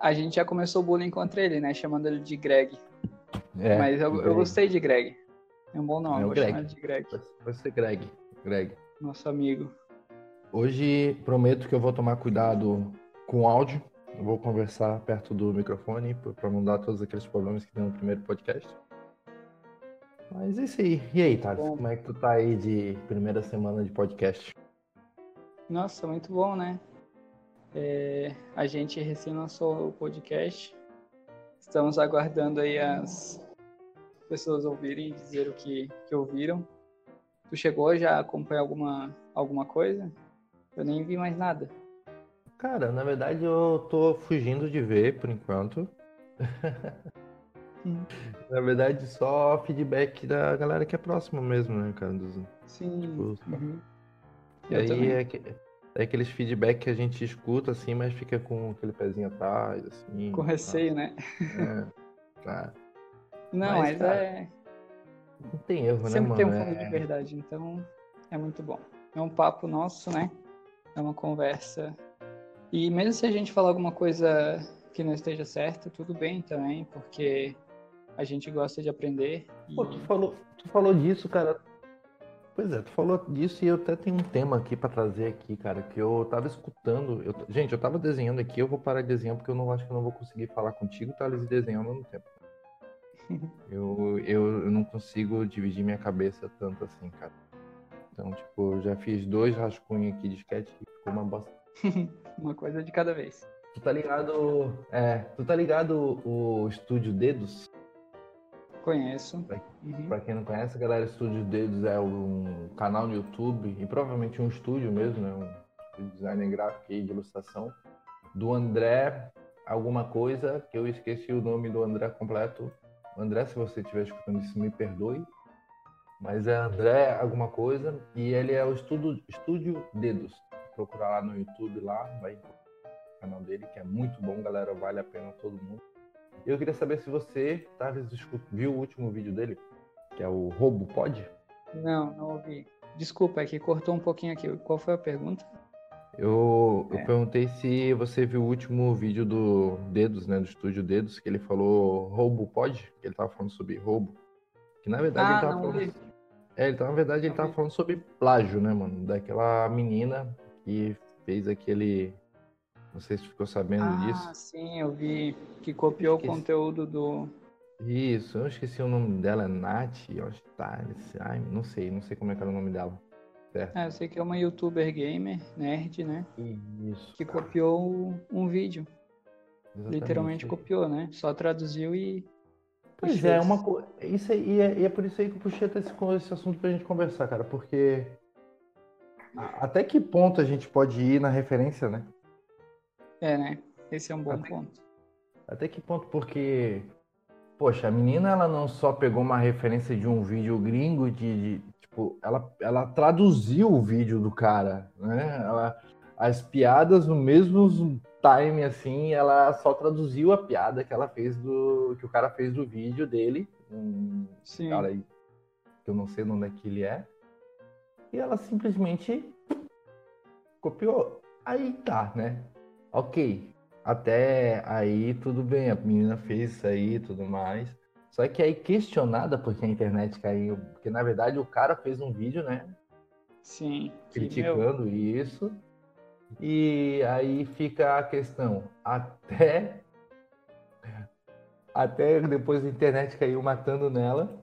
a gente já começou o bullying contra ele, né? Chamando ele de Greg. É, Mas eu, eu gostei de Greg. É um bom nome, É vou Greg. chamar de Greg. Vai- ser Greg. Greg. Nosso amigo. Hoje prometo que eu vou tomar cuidado com o áudio. Eu vou conversar perto do microfone para não dar todos aqueles problemas que deu no primeiro podcast. Mas é isso aí. E aí, Thales, como é que tu tá aí de primeira semana de podcast? Nossa, muito bom, né? É, a gente recém lançou o podcast. Estamos aguardando aí as pessoas ouvirem e dizer o que, que ouviram. Tu chegou já a acompanhar alguma, alguma coisa? Eu nem vi mais nada. Cara, na verdade eu tô fugindo de ver por enquanto. Hum. Na verdade, só feedback da galera que é próxima mesmo, né, cara? Dos- Sim. Tipo, uhum. E aí também. é, que- é aqueles feedback que a gente escuta assim, mas fica com aquele pezinho atrás, assim. Com receio, né? É, tá. Não, Mas, mas, cara, é. Não tem erro, né, Sempre mano? tem um É- fundo de verdade, então é muito bom. É um papo nosso, né? É uma conversa. E mesmo se a gente falar alguma coisa que não esteja certa, tudo bem também, porque a gente gosta de aprender. E... Pô, tu falou, tu falou disso, cara. Pois é, tu falou disso e eu até tenho um tema aqui pra trazer aqui, cara, que eu tava escutando. eu- gente, eu tava desenhando aqui, eu vou parar de desenhar porque eu não acho que eu não vou conseguir falar contigo, Thales, e desenhar ao mesmo tempo. Eu, eu, eu não consigo dividir minha cabeça tanto assim, cara. Então, tipo, eu já fiz dois rascunhos aqui de sketch e ficou uma bosta. uma coisa de cada vez. Tu tá ligado? É, tu tá ligado o Estúdio Dedos? Conheço. Vai. Uhum. Pra quem não conhece, galera, Estúdio Dedos é um canal no YouTube e provavelmente um estúdio mesmo, né? Um design gráfico e de ilustração do André alguma coisa, que eu esqueci o nome do André completo. André, se você estiver escutando isso, me perdoe. Mas é André alguma coisa e ele é o Estúdio, estúdio Dedos. Procurar lá no YouTube lá, vai o canal dele, que é muito bom, galera, vale a pena todo mundo. Eu queria saber se você, Thales, viu o último vídeo dele, que é o Roubo Pod. Não, não ouvi. Desculpa, é que cortou um pouquinho aqui. Qual foi a pergunta? Eu, eu É. perguntei se você viu o último vídeo do Dedos, né, do estúdio Dedos, que ele falou Roubo Pod, que ele tava falando sobre roubo. Que na verdade ele Ah, tava não falando. vi. É, ele tava, na verdade ele Não tava vi. falando sobre plágio, né, mano? Daquela menina que fez aquele. Não sei se ficou sabendo Ah, disso. sim, eu vi que copiou o Esqueci. conteúdo do. Isso, eu esqueci o nome dela, é Nath, tá. Ai, não sei, não sei como é que era o nome dela. Certo? Ah, eu sei que é uma youtuber gamer, nerd, né? Isso. Que cara, copiou um vídeo. exatamente. Literalmente copiou, né? Só traduziu e. Pois é, uma coisa. Isso aí, e é, e é por isso aí que eu puxei até esse, esse assunto pra gente conversar, cara, porque até que ponto a gente pode ir na referência, né? É, né? Esse é um bom Até- ponto. Até que ponto, porque, poxa, a menina ela não só pegou uma referência de um vídeo gringo de, de- tipo, ela, ela traduziu o vídeo do cara, né? Ela, as piadas no mesmo time, assim, ela só traduziu a piada que ela fez do, que o cara fez do vídeo dele, um Sim. cara aí, que eu não sei de onde é que ele é, e ela simplesmente copiou. Aí tá, né? Ok, até aí tudo bem, a menina fez isso aí e tudo mais. Só que aí questionada porque a internet caiu, porque na verdade o cara fez um vídeo, né, Sim. que, meu, criticando isso. E aí fica a questão, até até depois a internet caiu matando nela.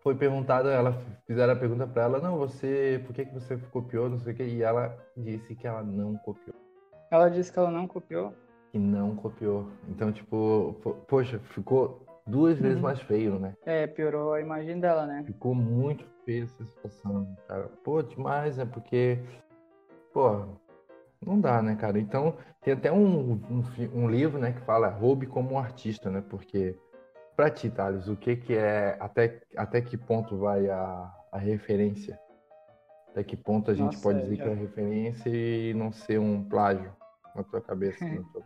Foi perguntado, ela fizeram a pergunta pra ela, não, você, por que que você copiou, não sei o que, e ela disse que ela não copiou. Ela disse que ela não copiou. que não copiou. Então, tipo, po- poxa, ficou duas vezes Uhum. mais feio, né? É, piorou a imagem dela, né? Ficou muito feio essa situação, cara. Pô, demais, é porque, pô, não dá, né, cara? Então, tem até um, um, um livro, né, que fala Roube como um artista, né? Porque, pra ti, Thales, o que que é, até, até que ponto vai a, a referência? Até que ponto a gente Nossa, pode é, dizer já- que é referência e não ser um plágio na tua cabeça, na tua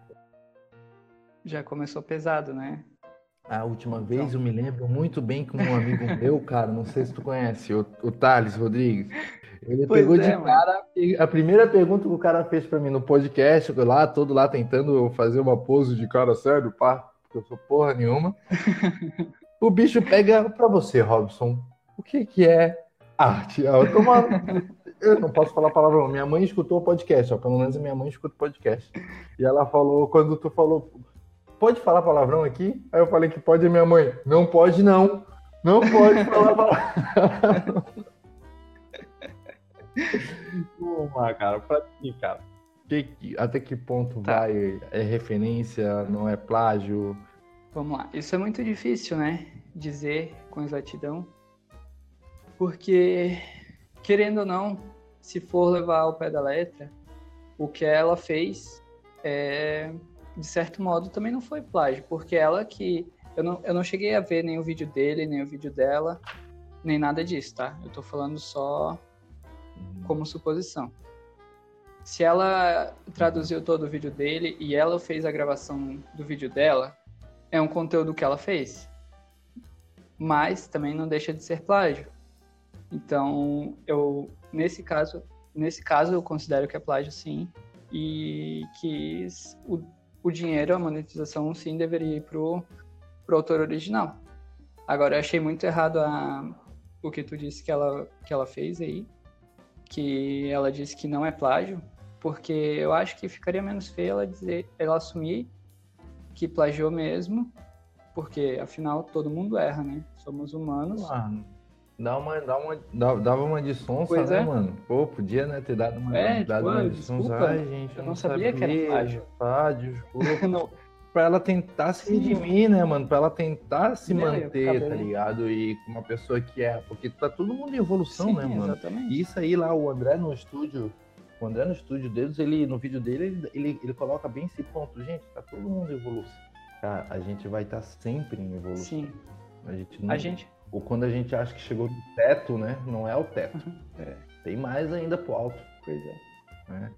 Já começou pesado, né? A última vez eu me lembro muito bem que um amigo meu, cara, não sei se tu conhece, o, o Thales Rodrigues, ele Pois pegou é, de cara e a primeira pergunta que o cara fez pra mim no podcast, eu lá, todo lá tentando fazer uma pose de cara sério, pá, porque eu sou porra nenhuma. O bicho pega pra você, Robson, o que que é arte? Ah, Eu, tô mal- eu não posso falar palavrão. Minha mãe escutou o podcast, ó, pelo menos a minha mãe escuta o podcast. E ela falou, quando tu falou, pode falar palavrão aqui? Aí eu falei que pode, minha mãe, não pode não. Não pode falar palavrão. Uma, cara, pra ti, cara. Que- até que ponto Tá. vai? É referência, não é plágio? Vamos lá. Isso é muito difícil, né? Dizer com exatidão. Porque, querendo ou não, se for levar ao pé da letra, o que ela fez, é, de certo modo, também não foi plágio. Porque ela que. Eu não, eu não cheguei a ver nem o vídeo dele, nem o vídeo dela, nem nada disso, tá? Eu tô falando só como suposição. Se ela traduziu todo o vídeo dele e ela fez a gravação do vídeo dela, é um conteúdo que ela fez. Mas também não deixa de ser plágio. Então, eu nesse caso, nesse caso eu considero que é plágio sim e que o, o dinheiro, a monetização sim deveria ir pro pro autor original. Agora eu achei muito errado a, o que tu disse que ela que ela fez aí, que ela disse que não é plágio, porque eu acho que ficaria menos feio ela dizer, ela assumir que plagiou mesmo, porque afinal todo mundo erra, né? Somos humanos. Mano, dá uma, dá uma, dá- dava uma de sonsa, Pois né, é. mano? Pô, podia, né, ter dado uma, É, dado tipo, uma ah, de sonsa. desculpa, Ai, gente, eu não sabia que era sabia, pá, desculpa. Não, pra ela tentar se redimir, né, mano? Pra ela tentar se Não, ia manter, tá ligado? E com uma pessoa que é. Porque tá todo mundo em evolução, sim, né, mano? exatamente. E isso aí lá, o André no estúdio, o André no estúdio deles, ele, no vídeo dele, ele, ele, ele coloca bem esse ponto. Gente, tá todo mundo em evolução. Cara, a gente vai estar sempre em evolução. Sim, A gente não. a gente. Ou quando a gente acha que chegou no teto, né? Não é o teto. É, Tem mais ainda pro alto, pois é. né?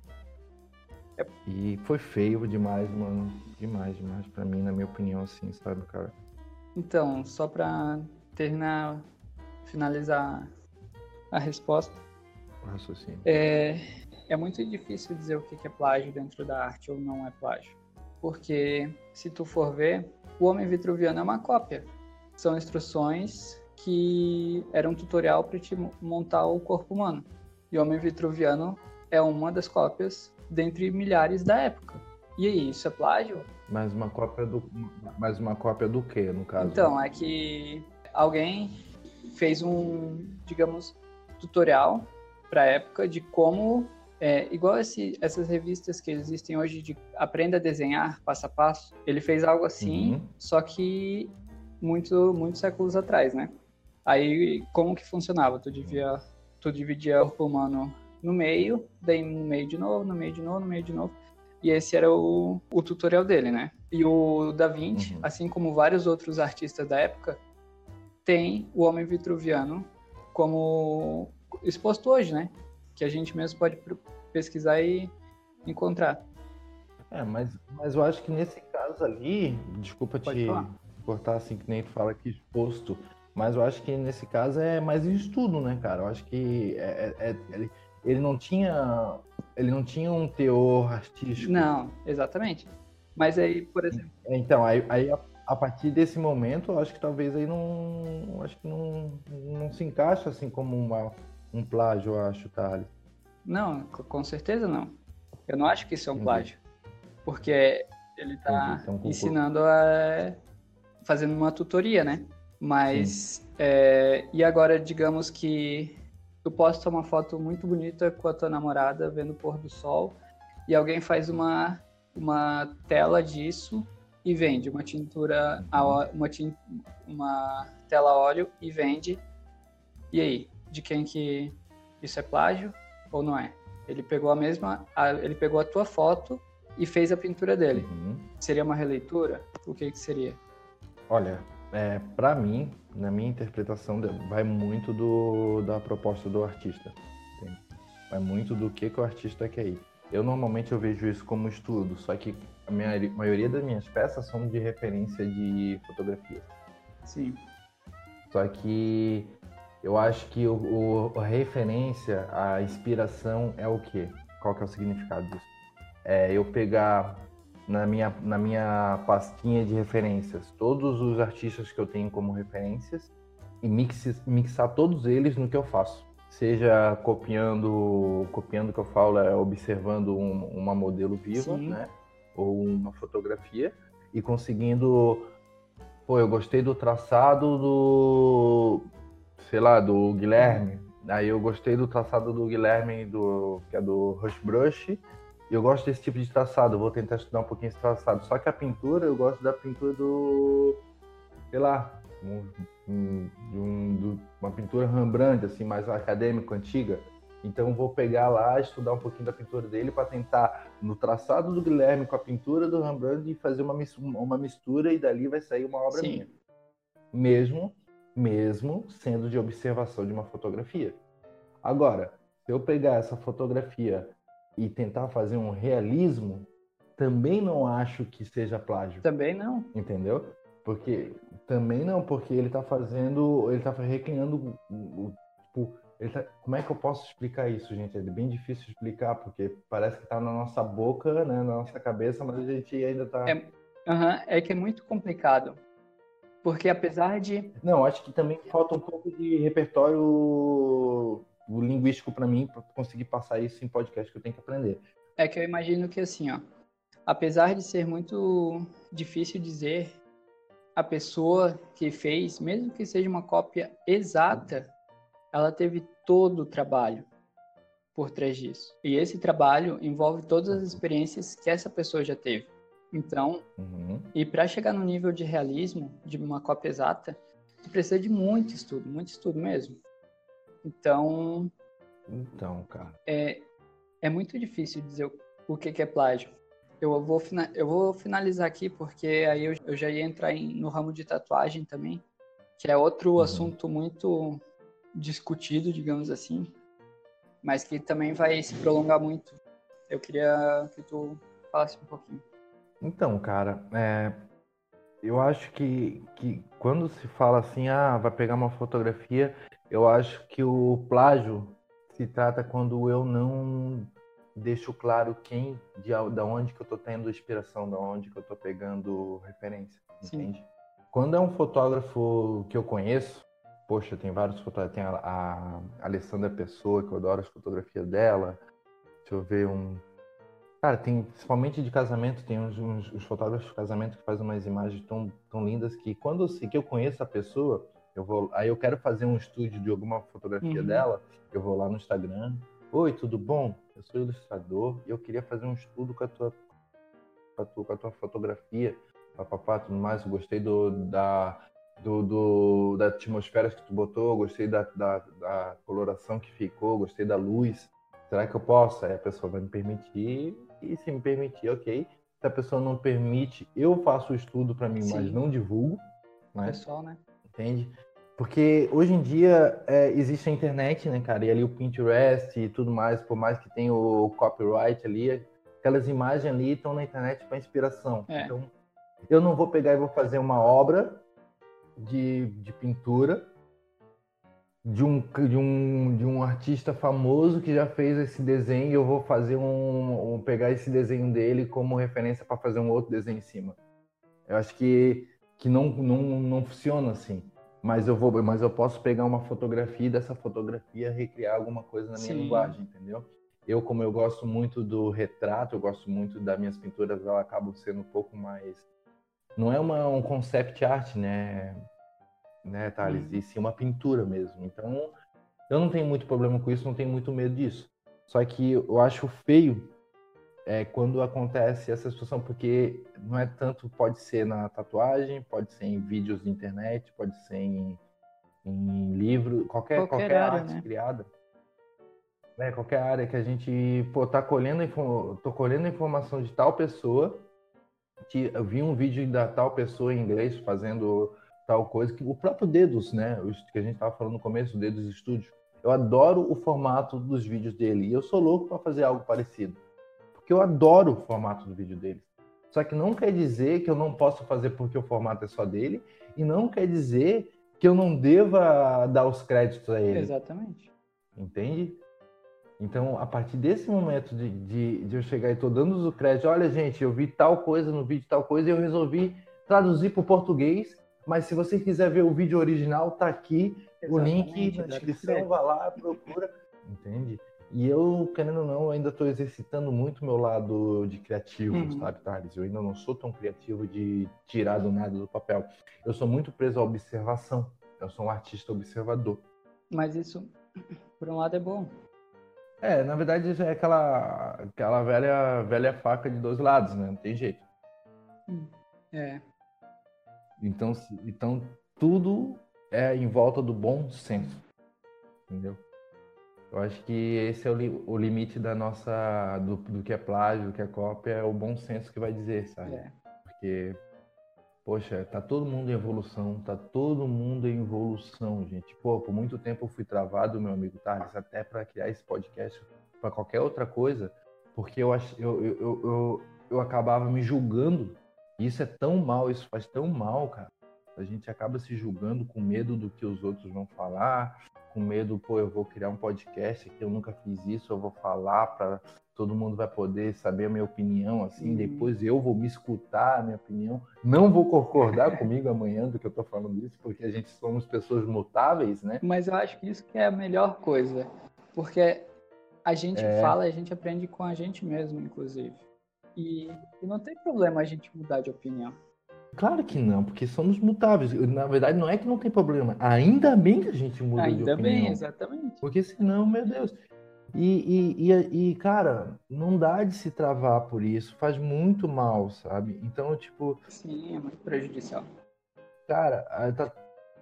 E foi feio demais, mano. Demais, demais pra mim, na minha opinião, assim, sabe, cara? Então, só pra terminar, finalizar a resposta, raciocínio. é, é muito difícil dizer o que é plágio dentro da arte ou não é plágio. Porque, se tu for ver, o Homem Vitruviano é uma cópia. São instruções que eram um tutorial para te mo- montar o corpo humano. E o Homem Vitruviano é uma das cópias dentre milhares da época. E aí, isso é plágio? Mais uma cópia do. Mais uma cópia do quê, no caso? Então, é que alguém fez um, digamos, tutorial para a época de como, é, igual esse, essas revistas que existem hoje de aprenda a desenhar passo a passo, ele fez algo assim, Uhum. só que muito, muitos séculos atrás, né? Aí, como que funcionava? Tu, devia, tu dividia o humano no meio, daí no meio de novo, no meio de novo, no meio de novo. E esse era o, o tutorial dele, né? E o Da Vinci, Uhum. assim como vários outros artistas da época, tem o Homem Vitruviano como exposto hoje, né? Que a gente mesmo pode pesquisar e encontrar. É, mas, mas eu acho que nesse caso ali, desculpa Pode te falar. cortar assim que nem tu fala aqui exposto, mas eu acho que nesse caso é mais estudo, né, cara? Eu acho que é- é- é- ele, ele não tinha ele não tinha um teor artístico. Não, exatamente. Mas aí, por exemplo, Então, aí, aí a, a partir desse momento, eu acho que talvez aí não. Acho que não, não se encaixa assim como uma, um plágio, eu acho, Thales. não, c- com certeza não. Eu não acho que isso é um Entendi. plágio. Porque ele tá Entendi, então ensinando a. fazendo uma tutoria, né? Mas. é, e agora, digamos que tu posta uma foto muito bonita com a tua namorada vendo o pôr do sol e alguém faz uma, uma tela disso e vende uma tintura, uma, tin- uma tela a óleo e vende. E aí, de quem que isso é plágio ou não é? Ele pegou a mesma, a- ele pegou a tua foto e fez a pintura dele. Uhum. Seria uma releitura? O que que seria? Olha, é, para mim, na minha interpretação, vai muito do, da proposta do artista. entende? Vai muito do que, que o artista quer ir. Eu normalmente eu vejo isso como estudo, só que a minha, maioria das minhas peças são de referência de fotografia. Sim. Só que eu acho que o, o, a referência, a inspiração é o quê? Qual que é o significado disso? É eu pegar na minha, na minha pastinha de referências todos os artistas que eu tenho como referências e mix, mixar todos eles no que eu faço. Seja copiando, copiando o que eu falo, é observando um, uma modelo viva, Sim. né? Ou uma fotografia e conseguindo. Pô, eu gostei do traçado do. sei lá, do Guilherme. Aí eu gostei do traçado do Guilherme, do, que é do Rush Brush. E eu gosto desse tipo de traçado, eu vou tentar estudar um pouquinho esse traçado. Só que a pintura, eu gosto da pintura do. sei lá, um, um, um, uma pintura Rembrandt, assim, mais acadêmico, antiga. Então vou pegar lá, estudar um pouquinho da pintura dele para tentar, no traçado do Guilherme com a pintura do Rembrandt, fazer uma, uma mistura e dali vai sair uma obra Sim. minha. Mesmo, mesmo sendo de observação de uma fotografia. Agora, se eu pegar essa fotografia e tentar fazer um realismo, também não acho que seja plágio. Também não. Entendeu? Porque também não, porque ele está fazendo, ele está recriando o, tipo, tá, como é que eu posso explicar isso, gente? É bem difícil explicar, porque parece que está na nossa boca, né, na nossa cabeça, mas a gente ainda está. É, uhum, é que é muito complicado. Porque apesar de. Não, acho que também falta um pouco de repertório linguístico para mim, para conseguir passar isso em podcast que eu tenho que aprender. É que eu imagino que assim, ó, apesar de ser muito difícil dizer, a pessoa que fez, mesmo que seja uma cópia exata, ela teve todo o trabalho por trás disso. E esse trabalho envolve todas as experiências que essa pessoa já teve. Então, uhum. e para chegar no nível de realismo de uma cópia exata, precisa de muito estudo, muito estudo mesmo. Então. Então, cara. É, é muito difícil dizer o que, que é plágio. Eu vou, eu vou finalizar aqui, porque aí eu, eu já ia entrar em, no ramo de tatuagem também, que é outro uhum. assunto muito discutido, digamos assim, mas que também vai se prolongar muito. Eu queria que tu falasse um pouquinho. Então, cara, é, eu acho que, que quando se fala assim, ah, vai pegar uma fotografia, eu acho que o plágio se trata quando eu não deixo claro quem, de, da onde que eu estou tendo inspiração, da onde que eu estou pegando referência, entende? Sim. Quando é um fotógrafo que eu conheço, poxa, tem vários fotógrafos, tem a, a Alessandra Pessoa, que eu adoro as fotografias dela, deixa eu ver um... Cara, tem, principalmente de casamento, tem uns, uns, uns fotógrafos de casamento que fazem umas imagens tão, tão lindas que quando eu, que eu conheço a pessoa, eu vou, aí eu quero fazer um estúdio de alguma fotografia uhum. dela, eu vou lá no Instagram. Oi, tudo bom? Eu sou ilustrador e eu queria fazer um estudo com a tua, com a tua, com a tua fotografia, papapá, tudo mais. Eu gostei do, da, do, do, da atmosfera que tu botou, gostei da, da, da coloração que ficou, gostei da luz. Será que eu posso? Aí a pessoa vai me permitir e se me permitir, ok. Se a pessoa não permite, eu faço o estudo para mim, Sim. mas não divulgo. Né? Pessoal, né? Entende? Porque hoje em dia é, existe a internet, né, cara? E ali o Pinterest e tudo mais, por mais que tenha o copyright ali, aquelas imagens ali estão na internet para inspiração. É. Então, eu não vou pegar e vou fazer uma obra de, de pintura de um, de, um, de um artista famoso que já fez esse desenho e eu vou fazer um, um pegar esse desenho dele como referência para fazer um outro desenho em cima. Eu acho que, que não, não, não funciona assim mas eu vou, mas eu posso pegar uma fotografia e dessa fotografia recriar alguma coisa na minha Sim. linguagem, entendeu? Eu, como eu gosto muito do retrato, eu gosto muito das minhas pinturas, ela acabam sendo um pouco mais. Não é uma, um concept art, né, né, Thales? E sim uma pintura mesmo. Então, eu não tenho muito problema com isso, não tenho muito medo disso. Só que eu acho feio é, quando acontece essa situação, porque não é tanto, pode ser na tatuagem, pode ser em vídeos de internet, pode ser em, em livro, qualquer, qualquer, qualquer área, arte né? criada. É, qualquer área que a gente, pô, tá colhendo, tô colhendo informação de tal pessoa, que eu vi um vídeo da tal pessoa em inglês fazendo tal coisa, que o próprio Dedos, né, que a gente tava falando no começo, o Dedos Studio, eu adoro o formato dos vídeos dele, e eu sou louco para fazer algo parecido porque eu adoro o formato do vídeo deles. Só que não quer dizer que eu não posso fazer porque o formato é só dele, e não quer dizer que eu não deva dar os créditos a ele. Exatamente. Entende? Então, a partir desse momento de, de, de eu chegar e tô dando os créditos, olha, gente, eu vi tal coisa no vídeo, tal coisa, e eu resolvi traduzir para o português, mas se você quiser ver o vídeo original, tá aqui Exatamente, o link na descrição, vá lá, procura, entende? E eu, querendo ou não, ainda estou exercitando muito meu lado de criativo, uhum. sabe, Thales? Eu ainda não sou tão criativo de tirar do nada do papel. Eu sou muito preso à observação. Eu sou um artista observador. Mas isso, por um lado, é bom. É, na verdade, é aquela, aquela velha, velha faca de dois lados, né? Não tem jeito. Hum, é. Então, então tudo é em volta do bom senso. Entendeu? Eu acho que esse é o, li, o limite da nossa do, do, que é plágio, do que é cópia, é o bom senso que vai dizer, sabe? É. Porque poxa, tá todo mundo em evolução, tá todo mundo em evolução, gente. Pô, por muito tempo eu fui travado, meu amigo Thales, até para criar esse podcast, para qualquer outra coisa, porque eu, ach, eu, eu, eu, eu acabava me julgando. Isso é tão mal, isso faz tão mal, cara. A gente acaba se julgando com medo do que os outros vão falar, com medo, pô, eu vou criar um podcast que eu nunca fiz isso, eu vou falar para todo mundo vai poder saber a minha opinião, assim, uhum. depois eu vou me escutar a minha opinião, não vou concordar comigo amanhã do que eu tô falando isso, porque a gente somos pessoas mutáveis, né? Mas eu acho que isso que é a melhor coisa, porque a gente é... fala, a gente aprende com a gente mesmo, inclusive. E, e não tem problema a gente mudar de opinião. Claro que não, porque somos mutáveis. Na verdade, não é que não tem problema. Ainda bem que a gente muda Ainda de opinião. Ainda bem, exatamente. Porque senão, meu Deus. E, e, e, e, cara, não dá de se travar por isso. Faz muito mal, sabe? Então, tipo. Sim, é muito prejudicial. Cara, tá,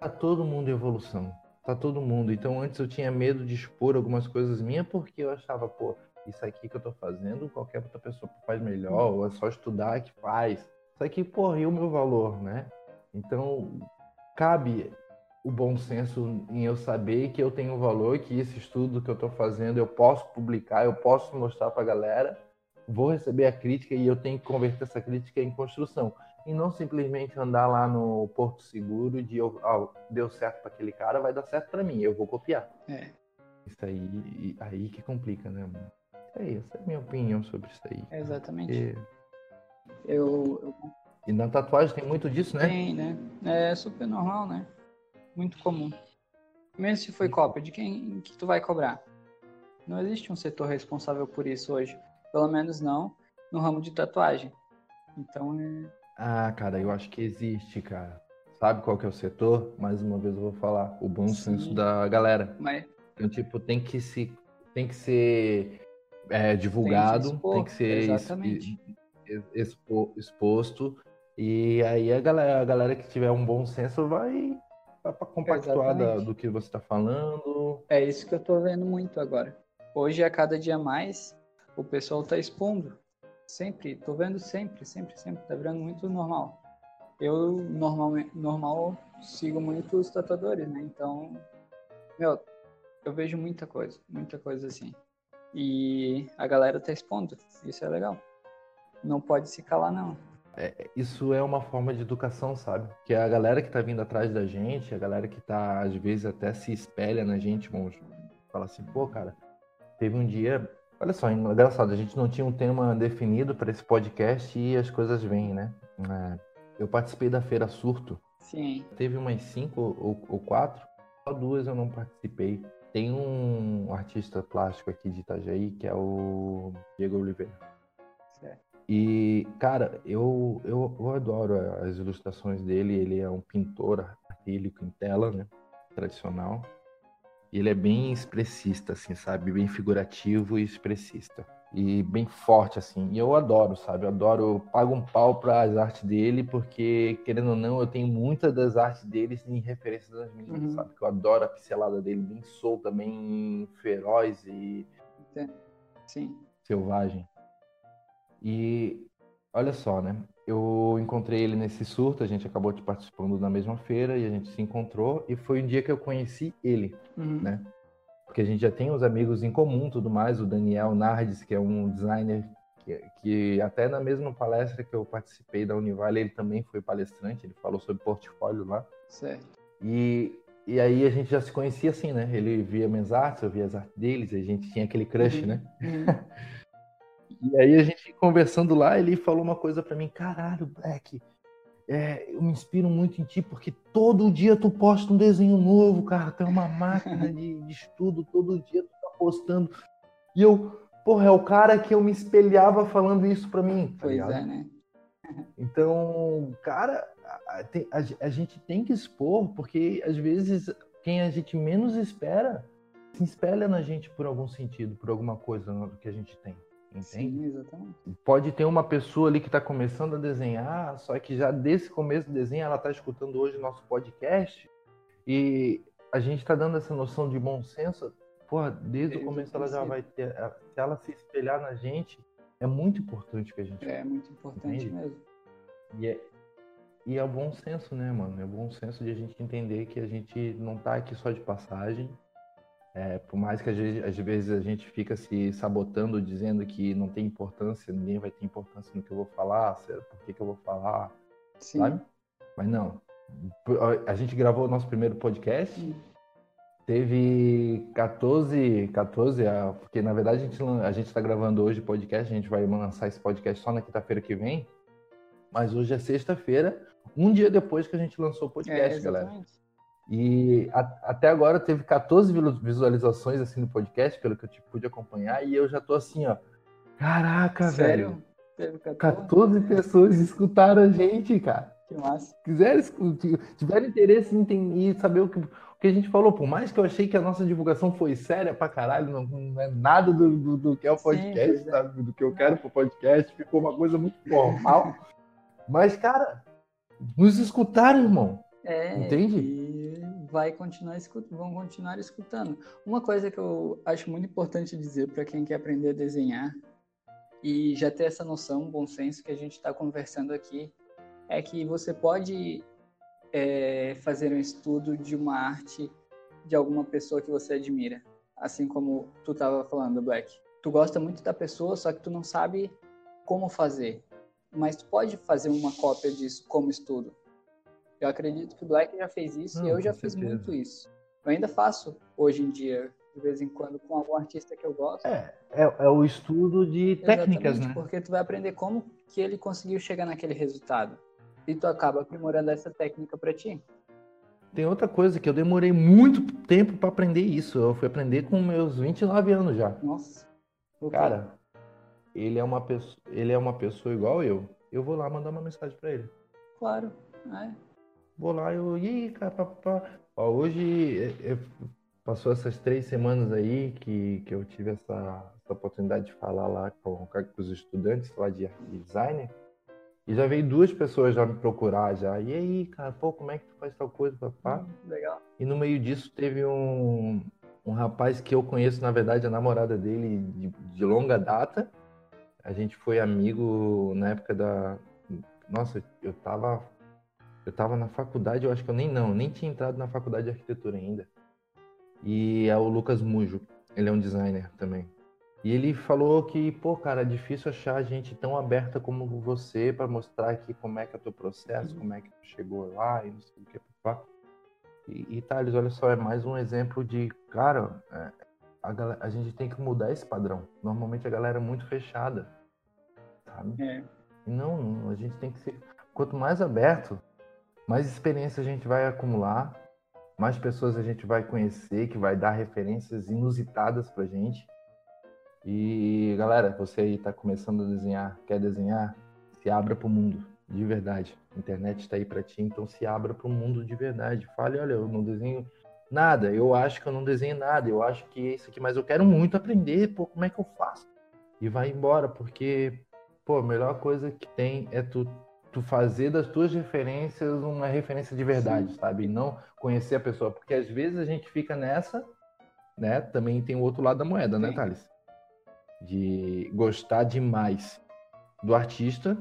tá todo mundo em evolução. Tá todo mundo. Então, antes eu tinha medo de expor algumas coisas minhas porque eu achava, pô, isso aqui que eu tô fazendo, qualquer outra pessoa faz melhor, ou é só estudar que faz. Isso aqui, porra, e o meu valor, né? Então, cabe o bom senso em eu saber que eu tenho valor, que esse estudo que eu estou fazendo eu posso publicar, eu posso mostrar para a galera, vou receber a crítica e eu tenho que converter essa crítica em construção. E não simplesmente andar lá no Porto Seguro de oh, deu certo para aquele cara, vai dar certo para mim, eu vou copiar. É. Isso aí, aí que complica, né, mano? Isso aí, essa é a minha opinião sobre isso aí. exatamente. Porque eu, eu... E na tatuagem tem muito disso, né? Tem, né? É super normal, né? Muito comum. Mesmo se foi cópia, de quem que tu vai cobrar? Não existe um setor responsável por isso hoje. Pelo menos não no ramo de tatuagem. Então é. Ah, cara, eu acho que existe, cara. Sabe qual que é o setor? Mais uma vez eu vou falar. O bom Sim. senso da galera. Mas... Então, tipo, tem que se. Tem que ser é, divulgado, tem, tem que ser exatamente expo, exposto. E aí a galera, a galera que tiver um bom senso vai, compactuar da, do que você está falando. É isso que eu estou vendo muito agora. Hoje, a cada dia mais, o pessoal está expondo. Sempre, estou vendo sempre, sempre, sempre. Está virando muito normal. Eu, normalmente, normal, sigo muitos tatuadores, né? Então, meu, eu vejo muita coisa, muita coisa assim. E a galera tá expondo. Isso é legal não pode se calar, não. É, isso é uma forma de educação, sabe? Que a galera que tá vindo atrás da gente, a galera que tá, às vezes, até se espelha na gente, vamos falar assim, pô, cara, teve um dia. Olha só, engraçado, a gente não tinha um tema definido para esse podcast e as coisas vêm, né? É, eu participei da Feira Surto. Sim. Teve umas cinco ou, ou quatro, só duas eu não participei. Tem um artista plástico aqui de Itajaí, que é o Diego Oliveira. E, cara, eu, eu, eu adoro as ilustrações dele. Ele é um pintor acrílico em tela, né? Tradicional. E ele é bem expressista, assim, sabe? Bem figurativo e expressista. E bem forte, assim. E eu adoro, sabe? Eu adoro, eu pago um pau para as artes dele, porque, querendo ou não, eu tenho muitas das artes dele em referência das minhas, uhum. sabe? Que eu adoro a pincelada dele, bem solta, bem feroz e. Sim. Selvagem. E olha só, né? Eu encontrei ele nesse surto, a gente acabou de participando da mesma feira e a gente se encontrou e foi um dia que eu conheci ele, uhum. né? Porque a gente já tem os amigos em comum, tudo mais, o Daniel Nardes, que é um designer que, que até na mesma palestra que eu participei da Univale, ele também foi palestrante, ele falou sobre portfólio lá. Certo. E, e aí a gente já se conhecia assim, né? Ele via minhas artes, eu via as artes deles, a gente tinha aquele crush, Uhum. né? Uhum. E aí a gente conversando lá, ele falou uma coisa pra mim, caralho, Black, é, eu me inspiro muito em ti, porque todo dia tu posta um desenho novo, cara, tu é uma máquina de, de estudo, todo dia tu tá postando. E eu, porra, é o cara que eu me espelhava falando isso pra mim. tá Pois ligado? é, né? Então, cara, a, a- a ge- a gente tem que expor, porque às vezes quem a gente menos espera se espelha na gente por algum sentido, por alguma coisa no- que a gente tem. Entende? Sim, exatamente. Pode ter uma pessoa ali que está começando a desenhar, só que já desse começo do desenho ela está escutando hoje nosso podcast e a gente está dando essa noção de bom senso. Porra, desde Desde o começo ela já vai ter. Se ela se espelhar na gente, é muito importante que a gente É muito importante Entende? mesmo. e é, e é o bom senso, né, mano? É o bom senso de a gente entender que a gente não tá aqui só de passagem. É, por mais que às vezes, a gente fica se sabotando, dizendo que não tem importância, ninguém vai ter importância no que eu vou falar, por que, que eu vou falar, Sim. sabe? Mas não. A gente gravou o nosso primeiro podcast, Hum. teve 14, 14, ah, porque na verdade a gente, a gente tá gravando hoje o podcast, a gente vai lançar esse podcast só na quinta-feira que vem, mas hoje é sexta-feira, um dia depois que a gente lançou o É, podcast, galera. E a- até agora teve 14 vilu- visualizações assim no podcast, pelo que eu tipo, pude acompanhar, e eu já tô assim, ó. Caraca, velho. Sério? Teve 14? 14 pessoas escutaram a gente, cara. Que massa. Quiserem, escu- tiverem interesse em entender, saber o que, o que a gente falou, por mais que eu achei que a nossa divulgação foi séria pra caralho, não, não é nada do, do, do que é o Sim, podcast, pois é. sabe? Do que eu quero pro podcast, ficou uma coisa muito formal. Mas, cara, nos escutaram, irmão. É, Entende? E vai continuar vão continuar escutando. Uma coisa que eu acho muito importante dizer para quem quer aprender a desenhar e já ter essa noção, bom senso que a gente está conversando aqui, é que você pode é, fazer um estudo de uma arte de alguma pessoa que você admira, assim como tu estava falando, Black. Tu gosta muito da pessoa, só que tu não sabe como fazer, mas tu pode fazer uma cópia disso como estudo. Eu acredito que o Black já fez isso Não, e eu já fiz certeza. muito isso. Eu ainda faço hoje em dia, de vez em quando, com algum artista que eu gosto. É, é, é o estudo de técnicas, Exatamente, né? Porque tu vai aprender como que ele conseguiu chegar naquele resultado. E tu acaba aprimorando essa técnica para ti. Tem outra coisa que eu demorei muito tempo pra aprender isso. Eu fui aprender com meus 29 anos já. Nossa. Cara, ele é uma pessoa, ele é uma pessoa igual eu. Eu vou lá mandar uma mensagem pra ele. Claro. É. Vou lá, eu, e aí, cara, papá. Ó, hoje é, é, passou essas três semanas aí que, que eu tive essa, essa oportunidade de falar lá com, com os estudantes lá de arte e design. E já veio duas pessoas já me procurar já. E aí, cara, pô, como é que tu faz tal coisa, papá? Hum, Legal. E no meio disso teve um, um rapaz que eu conheço, na verdade, a namorada dele de, de longa data. A gente foi amigo na época da. Nossa, eu tava. Eu tava na faculdade, eu acho que eu nem não, nem tinha entrado na faculdade de arquitetura ainda. E é o Lucas Mujo, ele é um designer também. E ele falou que, pô, cara, é difícil achar gente tão aberta como você para mostrar aqui como é que é o teu processo, como é que tu chegou lá e não sei o que, papá. E, e Thales, olha só, é mais um exemplo de, cara, é, a, gala- a gente tem que mudar esse padrão. Normalmente a galera é muito fechada, sabe? É. Não, a gente tem que ser. Quanto mais aberto, mais experiência a gente vai acumular, mais pessoas a gente vai conhecer, que vai dar referências inusitadas pra gente. E galera, você aí tá começando a desenhar, quer desenhar, se abra pro mundo, de verdade. A internet está aí pra ti, então se abra pro mundo de verdade. Fale, olha, eu não desenho nada, eu acho que eu não desenho nada, eu acho que é isso aqui, mas eu quero muito aprender, pô, como é que eu faço? E vai embora, porque pô, a melhor coisa que tem é tu, tu fazer das tuas referências uma referência de verdade, sabe? E não conhecer a pessoa. Porque às vezes a gente fica nessa, né? Também tem o outro lado da moeda, né, Sim. Thales? De gostar demais do artista,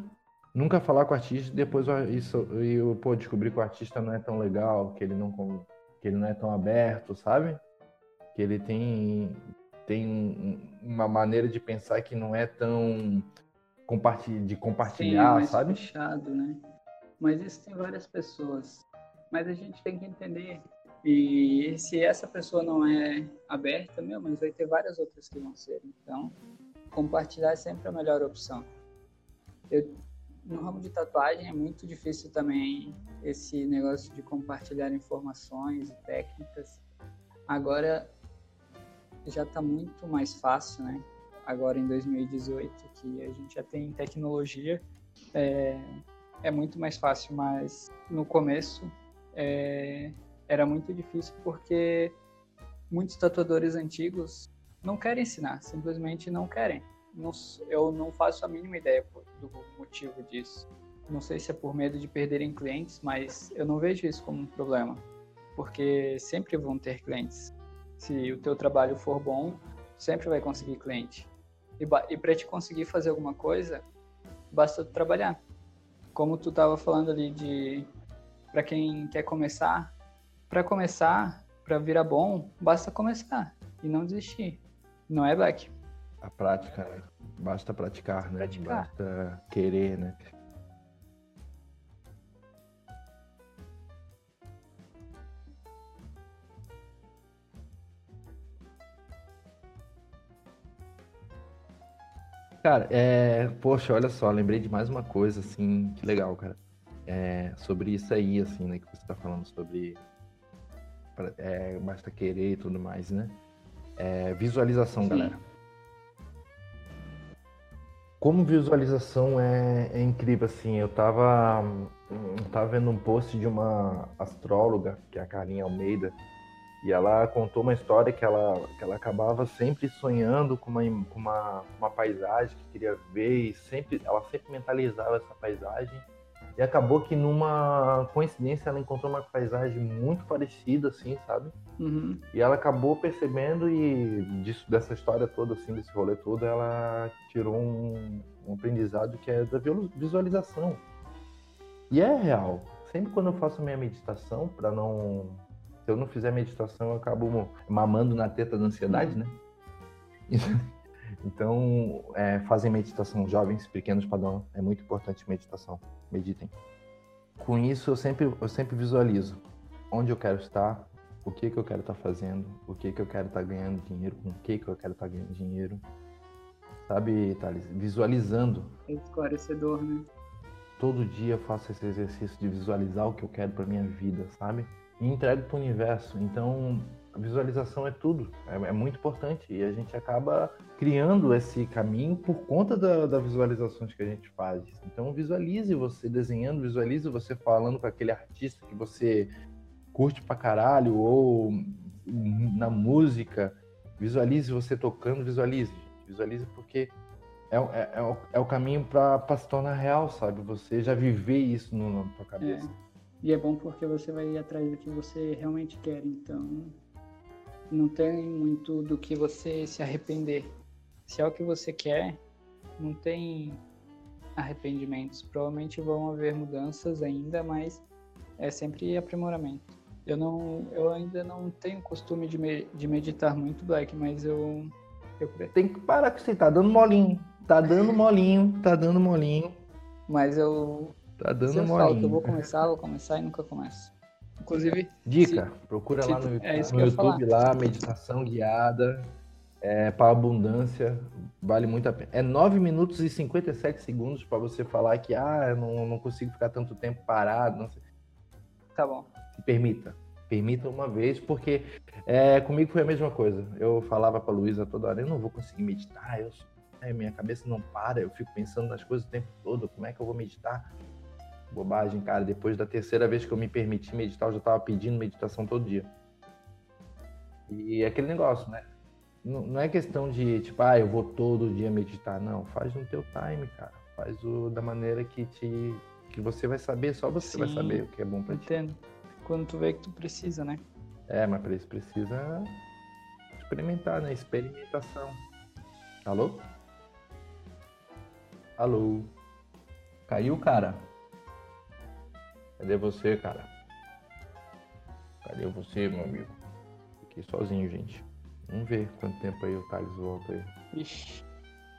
nunca falar com o artista, depois isso, eu pô, descobrir que o artista não é tão legal, que ele não, que ele não é tão aberto, sabe? Que ele tem, tem um- uma maneira de pensar que não é tão de compartilhar, Sim, mais sabe? fechado, né? Mas isso tem várias pessoas. Mas a gente tem que entender. E se essa pessoa não é aberta, meu, mas vai ter várias outras que vão ser. Então, compartilhar é sempre a melhor opção. Eu, no ramo de tatuagem é muito difícil também esse negócio de compartilhar informações e técnicas. Agora já está muito mais fácil, né? Agora em 2018, que a gente já tem tecnologia, é, é muito mais fácil, mas no começo é, era muito difícil porque muitos tatuadores antigos não querem ensinar, simplesmente não querem. Não, eu não faço a mínima ideia do motivo disso. Não sei se é por medo de perderem clientes, mas eu não vejo isso como um problema, porque sempre vão ter clientes. Se o teu trabalho for bom, sempre vai conseguir cliente. E, e para te conseguir fazer alguma coisa, basta tu trabalhar. Como tu estava falando ali de para quem quer começar, para começar, para virar bom, basta começar e não desistir. Não é Black? A prática, né? Basta praticar, né? Praticar. Basta querer, né? Cara, é... Poxa, olha só, lembrei de mais uma coisa, assim, que legal, cara. É... Sobre isso aí, assim, né, que você tá falando sobre é... basta querer e tudo mais, né? É... Visualização, Sim. galera. Como visualização é, é incrível, assim, eu tava, tava vendo um post de uma astróloga, que é a Carinha Almeida, e ela contou uma história que ela, que ela acabava sempre sonhando com uma, com uma, uma paisagem que queria ver, e sempre, ela sempre mentalizava essa paisagem. E acabou que numa coincidência ela encontrou uma paisagem muito parecida, assim, sabe? Uhum. E ela acabou percebendo e disso, dessa história toda, assim, desse rolê todo, ela tirou um, um aprendizado que é da visualização. E é real. Sempre quando eu faço minha meditação, para não se eu não fizer meditação, eu acabo mamando na teta da ansiedade, né? Então, é, fazem meditação, jovens, pequenos padrão, é muito importante meditação. Meditem. Com isso, eu sempre, eu sempre visualizo onde eu quero estar, o que, que eu quero estar fazendo, o que, que eu quero estar ganhando dinheiro, com o que, que eu quero estar ganhando dinheiro. Sabe, Thales? Visualizando. É esclarecedor, né? Todo dia eu faço esse exercício de visualizar o que eu quero para minha vida, sabe? E entrego para o universo. Então, a visualização é tudo, é, é, muito importante e a gente acaba criando esse caminho por conta da, das visualizações que a gente faz. Então, visualize você desenhando, visualize você falando com aquele artista que você curte pra caralho ou na música, visualize você tocando, visualize, visualize porque é, é, é, o, é o caminho para se tornar real, sabe? Você já viver isso no, na tua cabeça. É. E é bom porque você vai ir atrás do que você realmente quer. Então, não tem muito do que você se arrepender. Se é o que você quer, não tem arrependimentos. Provavelmente vão haver mudanças ainda, mas é sempre aprimoramento. Eu não, eu ainda não tenho costume de, me, de meditar muito, Black, mas eu, eu tem que parar com você tá dando molinho, tá dando molinho, tá dando molinho. Mas eu Tá dando uma falo que eu vou começar, vou começar e nunca começo. Inclusive. Dica, se, procura se, lá no, é no YouTube lá, meditação guiada. É, para abundância, vale muito a pena. É 9 minutos e 57 segundos para você falar que ah, eu não, não consigo ficar tanto tempo parado. Não sei. Tá bom. Se permita. Permita uma vez, porque é, comigo foi a mesma coisa. Eu falava para Luísa toda hora, eu não vou conseguir meditar, eu, é, minha cabeça não para, eu fico pensando nas coisas o tempo todo, como é que eu vou meditar? Bobagem, cara. Depois da terceira vez que eu me permiti meditar, eu já tava pedindo meditação todo dia. E é aquele negócio, né? Não, não é questão de, tipo, ah, eu vou todo dia meditar. Não, faz no teu time, cara. Faz o da maneira que te que você vai saber, só você Sim, vai saber o que é bom pra ti. Entendo. Quando tu vê que tu precisa, né? É, mas pra isso precisa experimentar, né? Experimentação. Alô? Alô? Caiu, cara? Cadê você, cara? Cadê você, meu amigo? Fiquei sozinho, gente. Vamos ver quanto tempo aí o Thales volta aí. Ixi,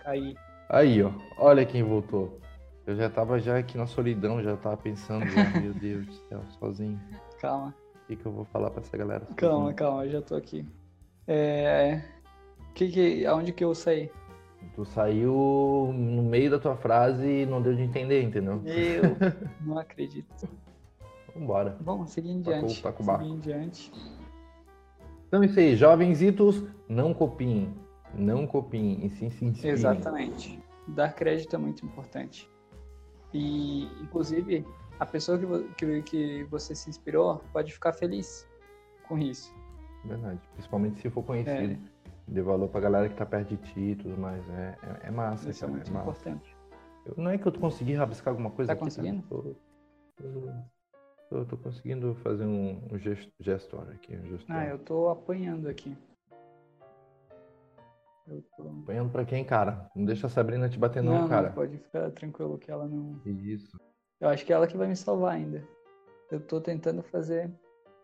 caí. Aí, ó. Olha quem voltou. Eu já tava já aqui na solidão, já tava pensando, meu Deus do céu, sozinho. Calma, O que, que eu vou falar pra essa galera? sozinho? calma, calma, eu já tô aqui. É. Que que, aonde que eu saí? Tu saiu no meio da tua frase e não deu de entender, entendeu? Eu não acredito. Vambora. Bom, seguir em Tacou- diante. taca o barco. Seguir em diante. Então é isso aí, jovenzitos, não copiem. Não copiem, e sim se inspirem. Exatamente. Dar crédito é muito importante. E, inclusive, a pessoa que, que, que você se inspirou pode ficar feliz com isso. Verdade. Principalmente se for conhecido. É. Dê valor pra galera que tá perto de ti e tudo mais. É, é, é massa, Isso é cara, muito é massa. importante. Eu- não é que eu tô conseguindo rabiscar alguma coisa Tá aqui, conseguindo? Tô, tô, tô- tô conseguindo fazer um, um gesto, gestor aqui. Um gestor. Ah, eu tô apanhando aqui. Eu tô... Apanhando pra quem, cara? Não deixa a Sabrina te bater não, não, cara. não, pode ficar tranquilo que ela não. Isso. Eu acho que é ela que vai me salvar ainda. Eu tô tentando fazer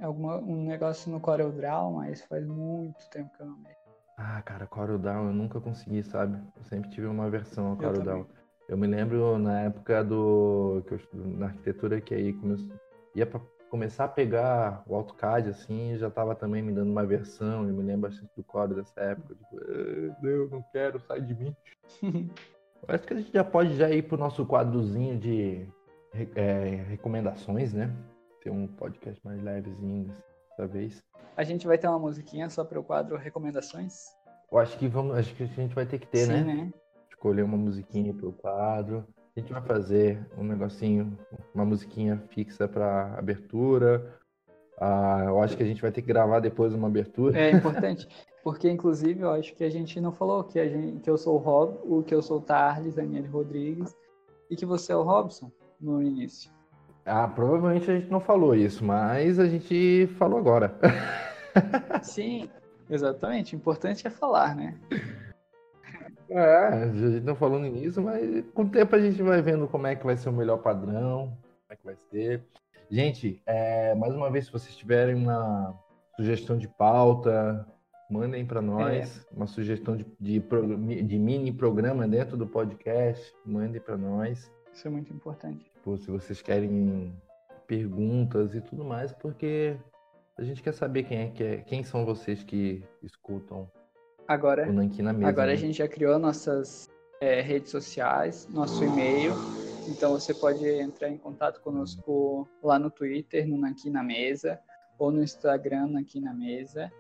alguma, um negócio no CorelDRAW, mas faz muito tempo que eu não mexo. Ah, cara, CorelDRAW eu nunca consegui, sabe? Eu sempre tive uma versão ao Eu CorelDRAW. também. Eu me lembro na época do que eu na arquitetura que aí começou, ia pra começar a pegar o AutoCAD assim, já tava também me dando uma versão, eu me lembro bastante do Corel dessa época, tipo, "Ah, não, não quero, sai de mim. Acho que a gente já pode já ir pro nosso quadrozinho de é, recomendações, né? Ter um podcast mais levezinho dessa vez. A gente vai ter uma musiquinha só para o quadro Recomendações? Eu acho que vamos, acho que a gente vai ter que ter, Sim, né? né? escolher uma musiquinha pro quadro. A gente vai fazer um negocinho, uma musiquinha fixa para abertura. Ah, eu acho que a gente vai ter que gravar depois uma abertura. É importante, porque inclusive eu acho que a gente não falou que, a gente, que eu sou o Rob, o que eu sou o Tarles, Daniel Rodrigues, e que você é o Robson no início. Ah, provavelmente a gente não falou isso, mas a gente falou agora. Sim, exatamente. O importante é falar, né? É, a gente no início, mas com o tempo a gente vai vendo como é que vai ser o melhor padrão, como é que vai ser. Gente, é, mais uma vez, se vocês tiverem uma sugestão de pauta, mandem para nós. Uma sugestão de, de, de mini programa dentro do podcast, mandem para nós. Isso é muito importante. Se vocês querem perguntas e tudo mais, porque a gente quer saber quem é é, quem são vocês que escutam Agora, o na mesa. agora né? a gente já criou nossas é, redes sociais, nosso e-mail. Então você pode entrar em contato conosco lá no Twitter, no Nanquim na Mesa, ou no Instagram Nanquim na Mesa.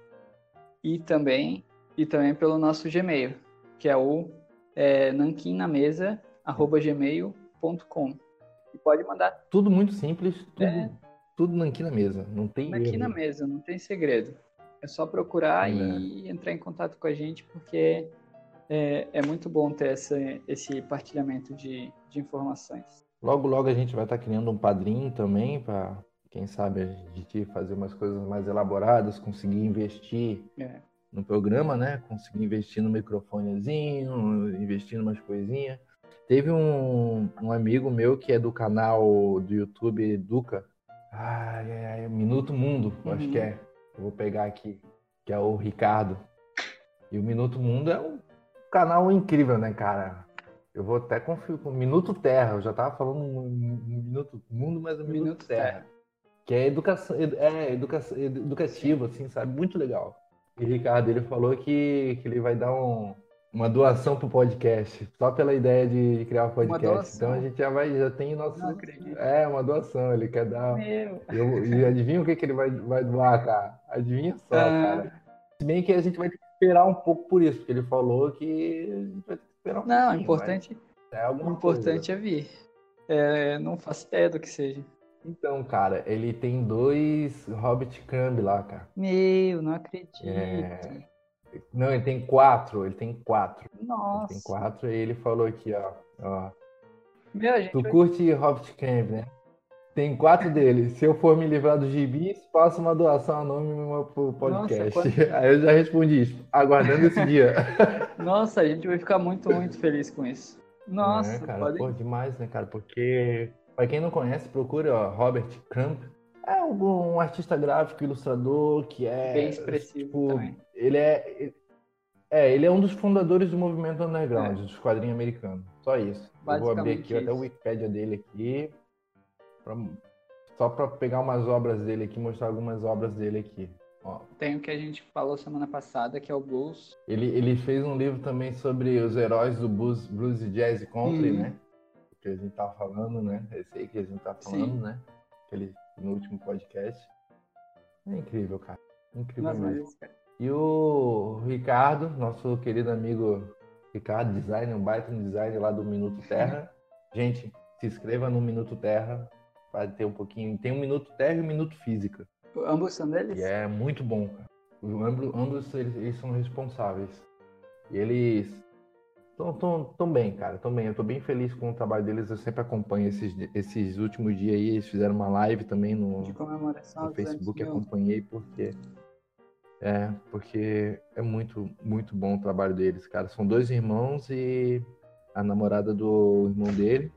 E também, e também pelo nosso Gmail, que é o é, nanquimnamesa.gmail.com. E pode mandar Tudo muito simples, tudo, É. tudo nanquim na mesa. Não tem Nanquim na erro. Mesa, não tem segredo. É só procurar É. e entrar em contato com a gente, porque é, é muito bom ter essa, esse partilhamento de, de informações. Logo, logo a gente vai estar criando um padrinho também para, quem sabe, a gente fazer umas coisas mais elaboradas, conseguir investir É. no programa, né? Conseguir investir no microfonezinho, investir em umas coisinhas. Teve um, um amigo meu que é do canal do YouTube Educa. Ai, ai, ai, Minuto Mundo, eu acho Uhum. que é. Eu vou pegar aqui, que é o Ricardo. E o Minuto Mundo é um canal incrível, né, cara? Eu vou até conferir com Minuto Terra. Eu já tava falando um Minuto Mundo, mas é Minuto, Minuto Terra. Terra. Que é educação, é educa, edu- educativo, assim, sabe? Muito legal. E Ricardo, ele falou que, que ele vai dar um, uma doação pro podcast, só pela ideia de, criar um podcast. Então a gente já vai, já tem nosso. É, uma doação, ele quer dar. Meu. Eu, e adivinha o que, que ele vai, vai doar, cara? Adivinha só, Ah. cara. Se bem que a gente vai ter que esperar um pouco por isso, porque ele falou que a gente vai ter que esperar um Não, o pouquinho, importante, é o importante coisa. é vir. É, não faço ideia do que seja. Então, cara, ele tem dois Hobbit Crumb lá, cara. Meu, não acredito. É. Não, ele tem quatro, ele tem quatro. Ele Nossa. tem quatro e ele falou aqui, ó. ó. Meu, gente Tu curte Hobbit Camp, né? Tem quatro deles. Se eu for me livrar dos gibis, faça uma doação anônima pro podcast. Nossa, Aí eu já respondi isso, aguardando esse dia. Nossa, a gente vai ficar muito, muito feliz com isso. Nossa, É, cara, podem- pô, demais, né, cara? Porque, pra quem não conhece, procure, ó, Robert Crump. É um, um artista gráfico, ilustrador, que é... bem expressivo tipo, também. ele é... É, ele é um dos fundadores do movimento underground, é. dos quadrinhos americanos. Só isso. Eu vou abrir aqui isso. até o Wikipedia dele aqui. Pra, só para pegar umas obras dele aqui, mostrar algumas obras dele aqui. Ó. Tem o que a gente falou semana passada, que é o blues. Ele, ele fez um livro também sobre os heróis do blues, blues e jazz e country, uhum. né? Que a gente tá falando, né? Esse aí que a gente tá falando, Sim. né? Aquele, no último podcast. É incrível, cara. Incrível mesmo. E o Ricardo, nosso querido amigo Ricardo, designer, um baita designer lá do Minuto Terra. Gente, se inscreva no Minuto Terra para ter um pouquinho. Tem um Minuto Terra e um Minuto Física. Ambos são deles? E é muito bom, cara. Ambos, ambos eles, eles são responsáveis. E eles estão tão, tão bem, cara. Tão bem. Eu tô bem feliz com o trabalho deles. Eu sempre acompanho esses, esses últimos dias aí. Eles fizeram uma live também no, no Facebook. Acompanhei porque. É, porque é muito, muito bom o trabalho deles, cara. São dois irmãos e a namorada do irmão dele.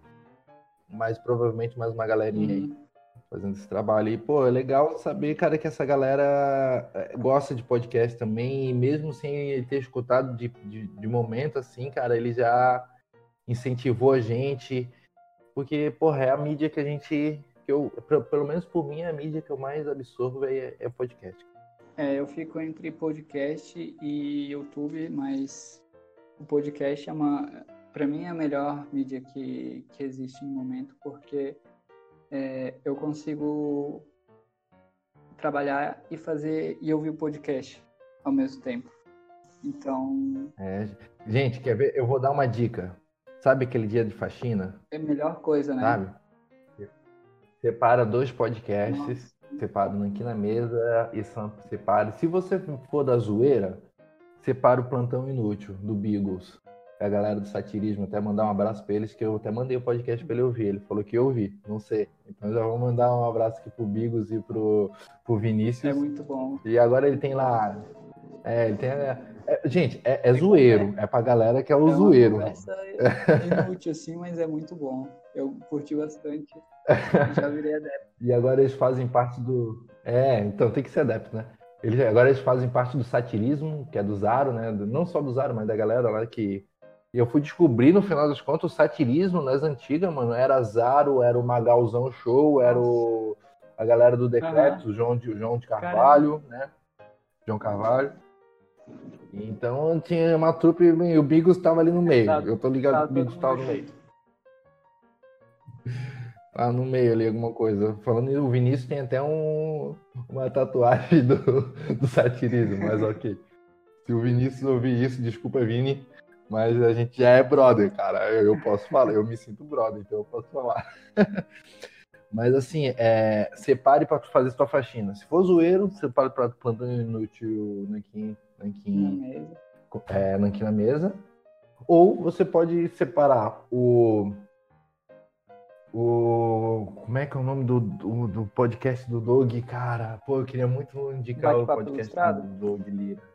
Mas provavelmente mais uma galerinha aí. Fazendo esse trabalho. E, pô, é legal saber, cara, que essa galera eh, gosta de podcast também, e mesmo sem ter escutado de, de, de momento, assim, cara, ele já incentivou a gente, porque, porra, é a mídia que a gente, que eu, pelo menos por mim, é a mídia que eu mais absorvo é, é podcast. É, eu fico entre podcast e YouTube, mas o podcast é uma, para mim, é a melhor mídia que, que existe no momento, porque é, eu consigo trabalhar e fazer e ouvir o podcast ao mesmo tempo. Então. É, gente, quer ver? Eu vou dar uma dica. Sabe aquele dia de faxina? É a melhor coisa, né? Sabe? Separa dois podcasts, Nossa. separa um aqui na mesa e separa. Se você for da zoeira, separa o plantão inútil do Beagles a galera do satirismo, até mandar um abraço para eles, que eu até mandei o podcast para ele ouvir. Ele falou que eu ouvi, não sei. Então já vou mandar um abraço aqui pro Bigos e pro, pro Vinícius. É muito bom. E agora ele tem lá. É, ele tem. É, é, gente, é, é zoeiro. É pra galera que é o é zoeiro. É inútil assim, mas é muito bom. Eu curti bastante. Já virei adepto. e agora eles fazem parte do. É, então tem que ser adepto, né? Eles, agora eles fazem parte do satirismo, que é do Zaro, né? Não só do Zaro, mas da galera lá que e eu fui descobrir, no final das contas, o satirismo nas antigas, mano. Era Zaro, era o Magalzão Show, era o, a galera do Decretos, o João de, João de Carvalho, Caramba. né? João Carvalho. Então tinha uma trupe e o Bigos estava ali no meio. Tá, eu tô ligado tá, que o Bigos estava no meio. Tá no meio ali alguma coisa. Falando o Vinícius tem até um, uma tatuagem do, do satirismo, mas ok. Se o Vinícius ouvir isso, desculpa, Vini. Mas a gente já é brother, cara. Eu, eu posso falar, eu me sinto brother, então eu posso falar. Mas assim, é, separe para fazer sua faxina. Se for zoeiro, separe para plantão inútil nanquim, nanquim, é, nanquim na mesa. Ou você pode separar o. O. Como é que é o nome do, do, do podcast do Dog, cara? Pô, eu queria muito indicar o podcast do Dog Lira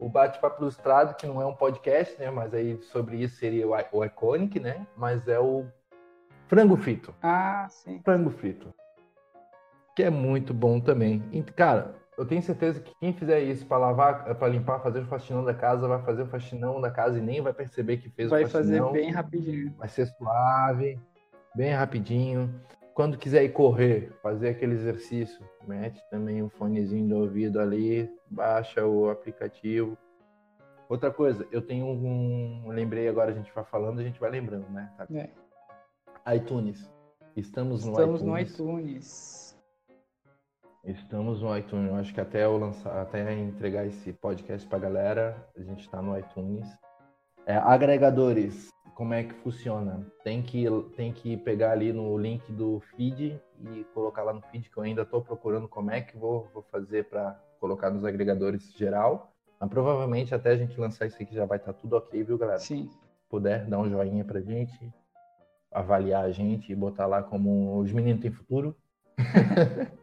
o Bate-Papo Ilustrado, que não é um podcast, né? Mas aí sobre isso seria o, o Iconic, né? Mas é o Frango Frito. Ah, sim. Frango Frito. Que é muito bom também. E, cara, eu tenho certeza que quem fizer isso para lavar, para limpar, fazer o faxinão da casa, vai fazer o faxinão da casa e nem vai perceber que fez vai o faxinão. Vai fazer bem rapidinho. Vai ser suave, bem rapidinho. Quando quiser ir correr, fazer aquele exercício, mete também um fonezinho do ouvido ali, baixa o aplicativo. Outra coisa, eu tenho um. Lembrei agora, a gente vai falando, a gente vai lembrando, né? Tá? É. iTunes. Estamos no Estamos iTunes. no iTunes. Estamos no iTunes. Eu acho que até eu lançar, até entregar esse podcast pra galera, a gente está no iTunes. É, agregadores como é que funciona. Tem que, tem que pegar ali no link do feed e colocar lá no feed, que eu ainda estou procurando como é que vou, vou fazer para colocar nos agregadores geral. Mas provavelmente até a gente lançar isso aqui já vai estar tá tudo ok, viu, galera? Sim. Se puder, dar um joinha pra gente, avaliar a gente e botar lá como os meninos têm futuro.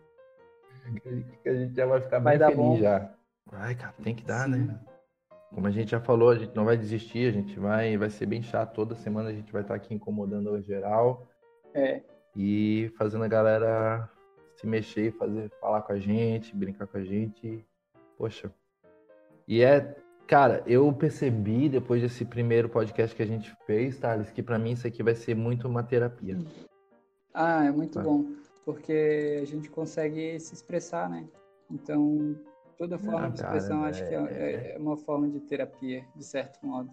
que a gente já vai ficar vai bem feliz bom. já. Ai, cara, tem que dar? Sim. né? Como a gente já falou, a gente não vai desistir, a gente vai, vai ser bem chato. Toda semana a gente vai estar aqui incomodando o geral. É. E fazendo a galera se mexer, fazer, falar com a gente, brincar com a gente. Poxa. E é Cara, eu percebi depois desse primeiro podcast que a gente fez, Thales, que para mim isso aqui vai ser muito uma terapia. Ah, é muito bom, porque a gente consegue se expressar, né? Então, toda forma ah, de expressão cara, acho é, que é, é, uma forma de terapia, de certo modo.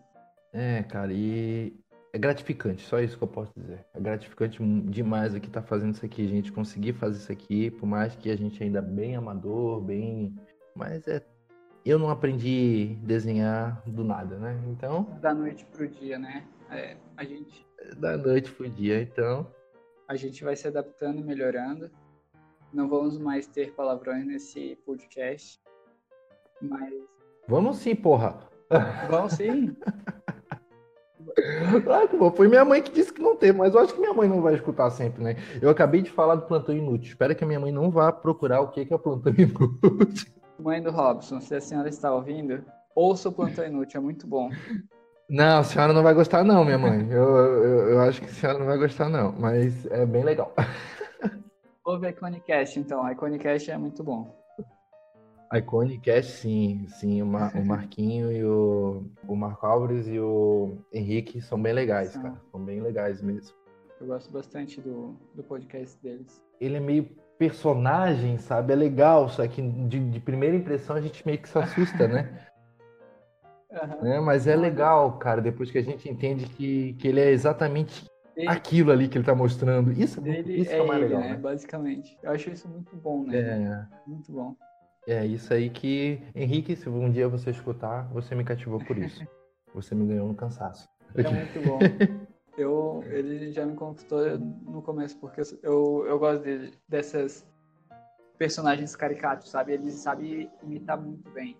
É, cara, e é gratificante, só isso que eu posso dizer. É gratificante demais aqui estar tá fazendo isso aqui, a gente conseguir fazer isso aqui, por mais que a gente ainda é bem amador, bem. Mas é eu não aprendi a desenhar do nada, né? Então. Da noite pro dia, né? É, a gente. Da noite pro dia, então. A gente vai se adaptando e melhorando. Não vamos mais ter palavrões nesse podcast. Mas. Vamos sim, porra! Vamos sim! Claro que Foi minha mãe que disse que não tem, mas eu acho que minha mãe não vai escutar sempre, né? Eu acabei de falar do plantão inútil. Espero que a minha mãe não vá procurar o que é plantão inútil. Mãe do Robson, se a senhora está ouvindo, ouça o Plantão Inútil, é muito bom. Não, a senhora não vai gostar não, minha mãe. Eu, eu, eu acho que a senhora não vai gostar não, mas é bem legal. Ouve a Iconicast, então. A Iconicast é muito bom. A Iconicast, sim. Sim, o, Mar, o Marquinho e o, o Marco Álvares e o Henrique são bem legais, são. cara. São bem legais mesmo. Eu gosto bastante do, do podcast deles. Ele é meio personagem, sabe? É legal, só que de, de primeira impressão a gente meio que se assusta, né? Uhum. É, mas é legal, cara, depois que a gente entende que, que ele é exatamente ele, aquilo ali que ele tá mostrando. Isso, ele isso é, é mais ele, legal, né? né? Basicamente. Eu acho isso muito bom, né? É. Muito bom. É isso aí que, Henrique, se um dia você escutar, você me cativou por isso. você me ganhou no cansaço. É muito bom. eu, ele já me conquistou no começo, porque eu, eu gosto de, dessas personagens caricatos, sabe? Ele sabe imitar muito bem.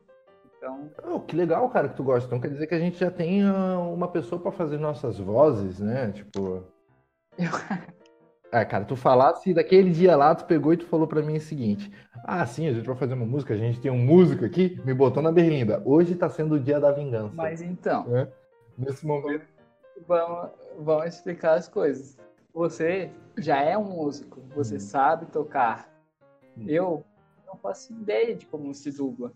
Então... Oh, que legal, cara, que tu gosta. Então quer dizer que a gente já tem uh, uma pessoa para fazer nossas vozes, né? Tipo. Eu... É, cara, tu falasse daquele dia lá, tu pegou e tu falou para mim o seguinte: Ah, sim, a gente vai fazer uma música, a gente tem um músico aqui, me botou na berlinda. Hoje tá sendo o dia da vingança. Mas então. É? Nesse momento vamos, vamos explicar as coisas. Você já é um músico, você hum. sabe tocar. Hum. Eu não faço ideia de como se dubla.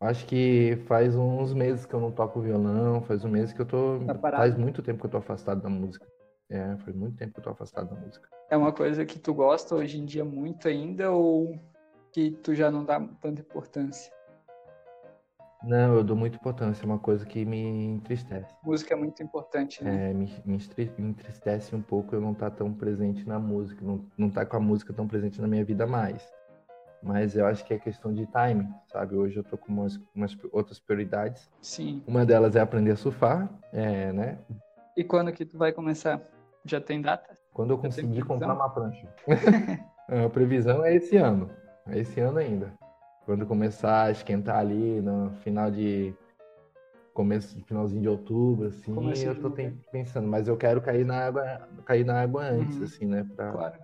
Acho que faz uns meses que eu não toco violão, faz um mês que eu tô. Tá faz muito tempo que eu tô afastado da música. É, faz muito tempo que eu tô afastado da música. É uma coisa que tu gosta hoje em dia muito ainda ou que tu já não dá tanta importância? Não, eu dou muita importância, é uma coisa que me entristece. Música é muito importante, né? É, me, me entristece um pouco eu não estar tá tão presente na música, não, não estar tá com a música tão presente na minha vida mais. Mas eu acho que é questão de time, sabe? Hoje eu tô com umas, umas outras prioridades. Sim. Uma delas é aprender a surfar, é, né? E quando que tu vai começar? Já tem data? Quando eu conseguir comprar uma prancha. a previsão é esse ano. É esse ano ainda. Quando começar a esquentar ali no final de começo, finalzinho de outubro, assim, Começo eu tô pensando, mas eu quero cair na água, cair na água antes, uhum. assim, né? Pra... Claro.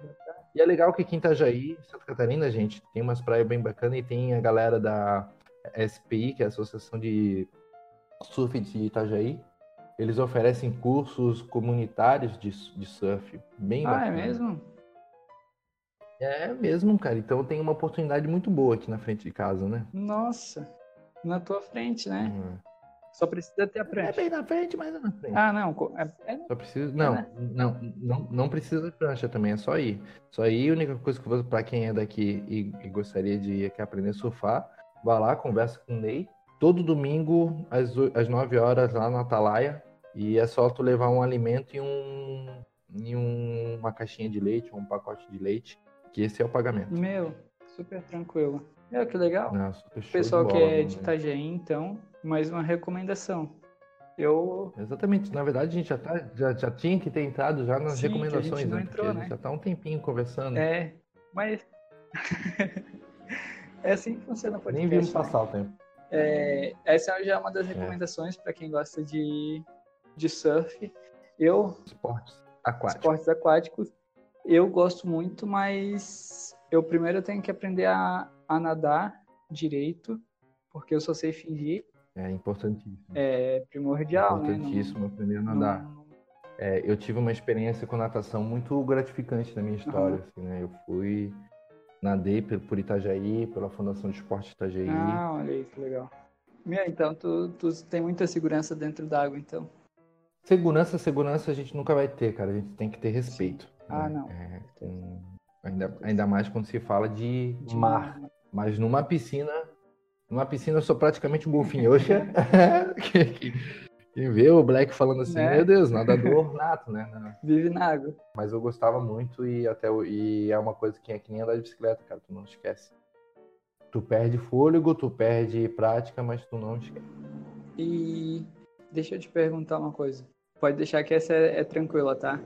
E é legal que aqui em Itajaí, Santa Catarina, gente, tem umas praias bem bacanas e tem a galera da SPI, que é a Associação de Surf de Itajaí. Eles oferecem cursos comunitários de, de surf, bem ah, é mesmo? É mesmo, cara. Então tem uma oportunidade muito boa aqui na frente de casa, né? Nossa, na tua frente, né? Uhum. Só precisa ter a prancha. É bem na frente, mas é na frente. Ah, não. É, é... Só precisa. Não, é, né? não, não, não precisa de prancha também, é só ir. Só ir, a única coisa que eu vou para quem é daqui e, e, gostaria de ir aqui aprender a surfar, vá lá, conversa com o Ney. Todo domingo, às, às 9 horas, lá na Atalaia. E é só tu levar um alimento e um. E um, uma caixinha de leite, um pacote de leite que esse é o pagamento. Meu, super tranquilo. Meu, que legal. Pessoal que é de Itajaí, então, mais uma recomendação. Eu. Exatamente. Na verdade, a gente já, tá, já, já tinha que ter entrado já nas Sim, recomendações, né? Entrou, né? já tá um tempinho conversando. É, mas. é assim que funciona o podcast. Nem vimos né? passar o tempo. É, essa já é uma das é. recomendações é. para quem gosta de, de surf. Eu. Esportes aquáticos. Esportes aquáticos eu gosto muito, mas eu primeiro tenho que aprender a, a nadar direito, porque eu só sei fingir. É importantíssimo. É primordial, é importantíssimo né? aprender a nadar. Não... É, eu tive uma experiência com natação muito gratificante na minha história. Uhum. Assim, né? Eu fui, nadei por Itajaí, pela Fundação de Esporte Itajaí. Ah, olha aí, que legal. Meu, então tu, tu tem muita segurança dentro d'água, então. Segurança, segurança a gente nunca vai ter, cara. A gente tem que ter respeito. Ah, né? não. É, com- ainda, ainda mais quando se fala de, De mar. Mas numa piscina, numa piscina eu sou praticamente um golfinho. Que- que- quem vê o Black falando assim, Né? meu Deus, nadador nato, né? Não. Vive na água. Mas eu gostava muito e até e é uma coisa que é que nem andar de bicicleta, cara, tu não esquece. Tu perde fôlego, tu perde prática, mas tu não esquece. E deixa eu te perguntar uma coisa. Pode deixar que essa é, é tranquila, tá?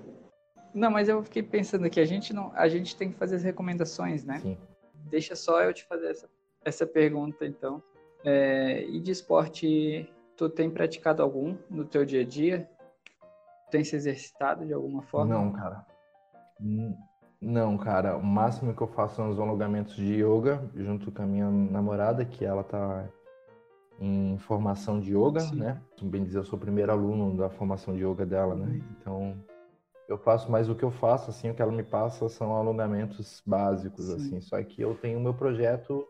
Não, mas eu fiquei pensando aqui, a gente não, a gente tem que fazer as recomendações, né? Sim. Deixa só eu te fazer essa, essa pergunta, então. É, e de esporte, tu tem praticado algum no teu dia a dia? Tem se exercitado de alguma forma? Não, cara. Não, cara. O máximo que eu faço são os alongamentos de yoga, junto com a minha namorada, que ela tá em formação de yoga, Sim. né? Bem dizer, eu sou o primeiro aluno da formação de yoga dela, né? Então, eu faço, mas o que eu faço, assim, o que ela me passa são alongamentos básicos, Sim. assim. Só que eu tenho o meu projeto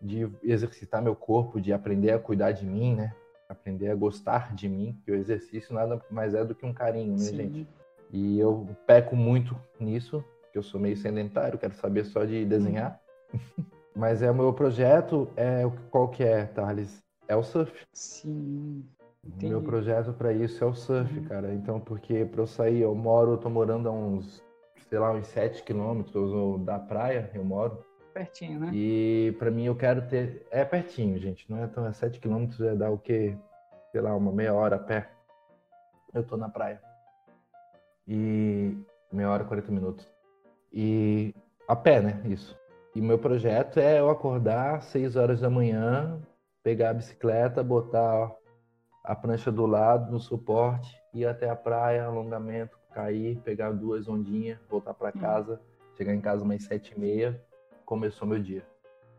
de exercitar meu corpo, de aprender a cuidar de mim, né? Aprender a gostar de mim, que o exercício nada mais é do que um carinho, né, Sim. gente? E eu peco muito nisso, que eu sou meio sedentário, quero saber só de desenhar. Mas é o meu projeto, é qual que é, Thales? É o surf. Sim. Entendi. meu projeto para isso é o surf, Uhum. cara. Então, porque para eu sair, eu moro, eu tô morando a uns, sei lá, uns 7 quilômetros da praia, eu moro. Pertinho, né? E para mim eu quero ter. É pertinho, gente. Não é tão. É 7 quilômetros, é dar o quê? Sei lá, uma meia hora a pé. Eu tô na praia. E. Meia hora, 40 minutos. E. A pé, né? Isso. E meu projeto é eu acordar às 6 horas da manhã, pegar a bicicleta, botar a prancha do lado no suporte, ir até a praia, alongamento, cair, pegar duas ondinhas, voltar para Hum. casa, chegar em casa umas sete e meia, começou meu dia.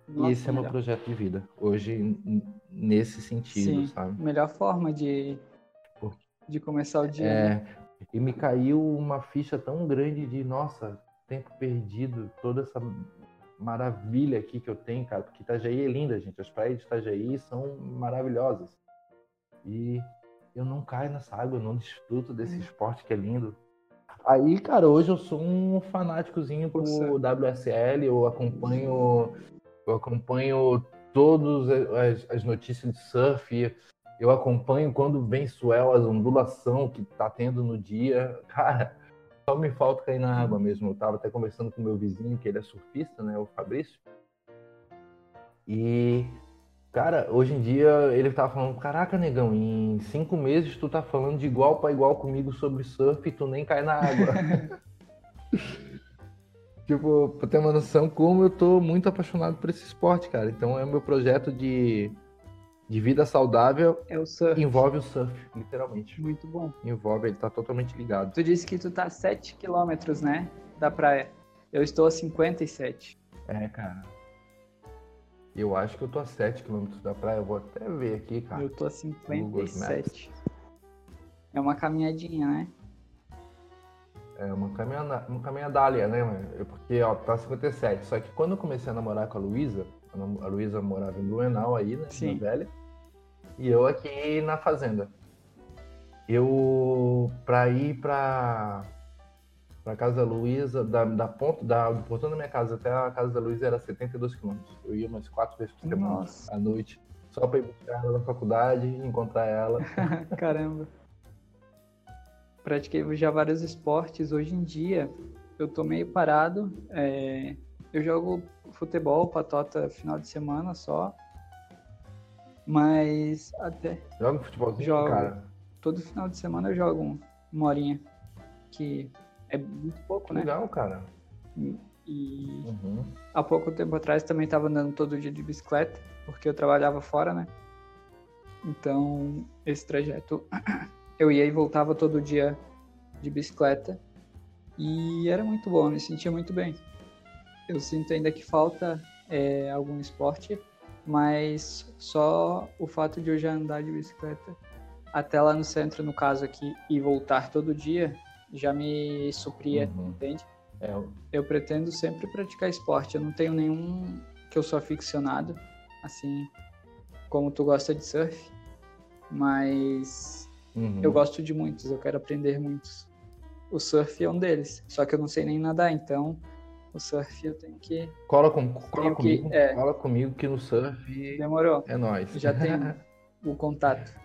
Nossa, e esse é meu melhor. projeto de vida. Hoje, nesse sentido, Sim, sabe? melhor forma de, de começar o dia. né? É, e me caiu uma ficha tão grande de, nossa, tempo perdido, toda essa maravilha aqui que eu tenho, cara, porque Itajaí é linda, gente. As praias de Itajaí são maravilhosas. E eu não caio nessa água, eu não desfruto desse Hum. esporte que é lindo. Aí, cara, hoje eu sou um fanáticozinho por. WSL, eu acompanho, eu acompanho todas as, as notícias de surf, eu acompanho quando vem swell, as ondulação que tá tendo no dia. Cara, só me falta cair na água mesmo. Eu tava até conversando com meu vizinho, que ele é surfista, né, o Fabrício. E, cara, hoje em dia ele tava falando, caraca, negão, em cinco meses tu tá falando de igual para igual comigo sobre surf e tu nem cai na água. tipo, pra ter uma noção como eu tô muito apaixonado por esse esporte, cara. Então é o meu projeto de, de vida saudável É o surf. envolve o surf, literalmente. Muito bom. Envolve, ele tá totalmente ligado. Tu disse que tu tá a 7 quilômetros, né? Da praia. Eu estou a 57. É, cara. Eu acho que eu tô a 7 km da praia, eu vou até ver aqui, cara. Eu tô a Google 57. É uma caminhadinha, né? É uma caminhada, uma caminhadália, né, mano? Porque, ó, tá 57. Só que quando eu comecei a namorar com a Luísa, a Luísa morava em Blumenau aí, né, Sim. na Velha, e eu aqui na fazenda. Eu, pra ir pra, pra casa da Luísa, da, da ponta, da, do portão da minha casa até a casa da Luísa era 72 quilômetros. Eu ia umas quatro vezes por semana, Nossa. à noite, só pra ir buscar ela na faculdade, encontrar ela. Caramba. Pratiquei já vários esportes. Hoje em dia, eu tô meio parado. É, Eu jogo futebol, patota, final de semana só. Mas até Joga um futebolzinho, Jogo. cara. todo final de semana eu jogo um- uma horinha. Que é muito pouco, né? Legal, cara. E Uhum. há pouco tempo atrás também estava andando todo dia de bicicleta, porque eu trabalhava fora, né? Então, esse trajeto eu ia e voltava todo dia de bicicleta e era muito bom, me sentia muito bem. Eu sinto ainda que falta é, algum esporte, mas só o fato de eu já andar de bicicleta até lá no centro, no caso aqui, e voltar todo dia, já me supria, Uhum. entende? É, Eu pretendo sempre praticar esporte. Eu não tenho nenhum que eu sou aficionado, assim, como tu gosta de surf, mas Uhum. eu gosto de muitos, eu quero aprender muitos. O surf é um deles, só que eu não sei nem nadar, então o surf eu tenho que. Cola, com, cola Tenho que- comigo, é. cola comigo que no surf Demorou, é nóis. já tenho o contato.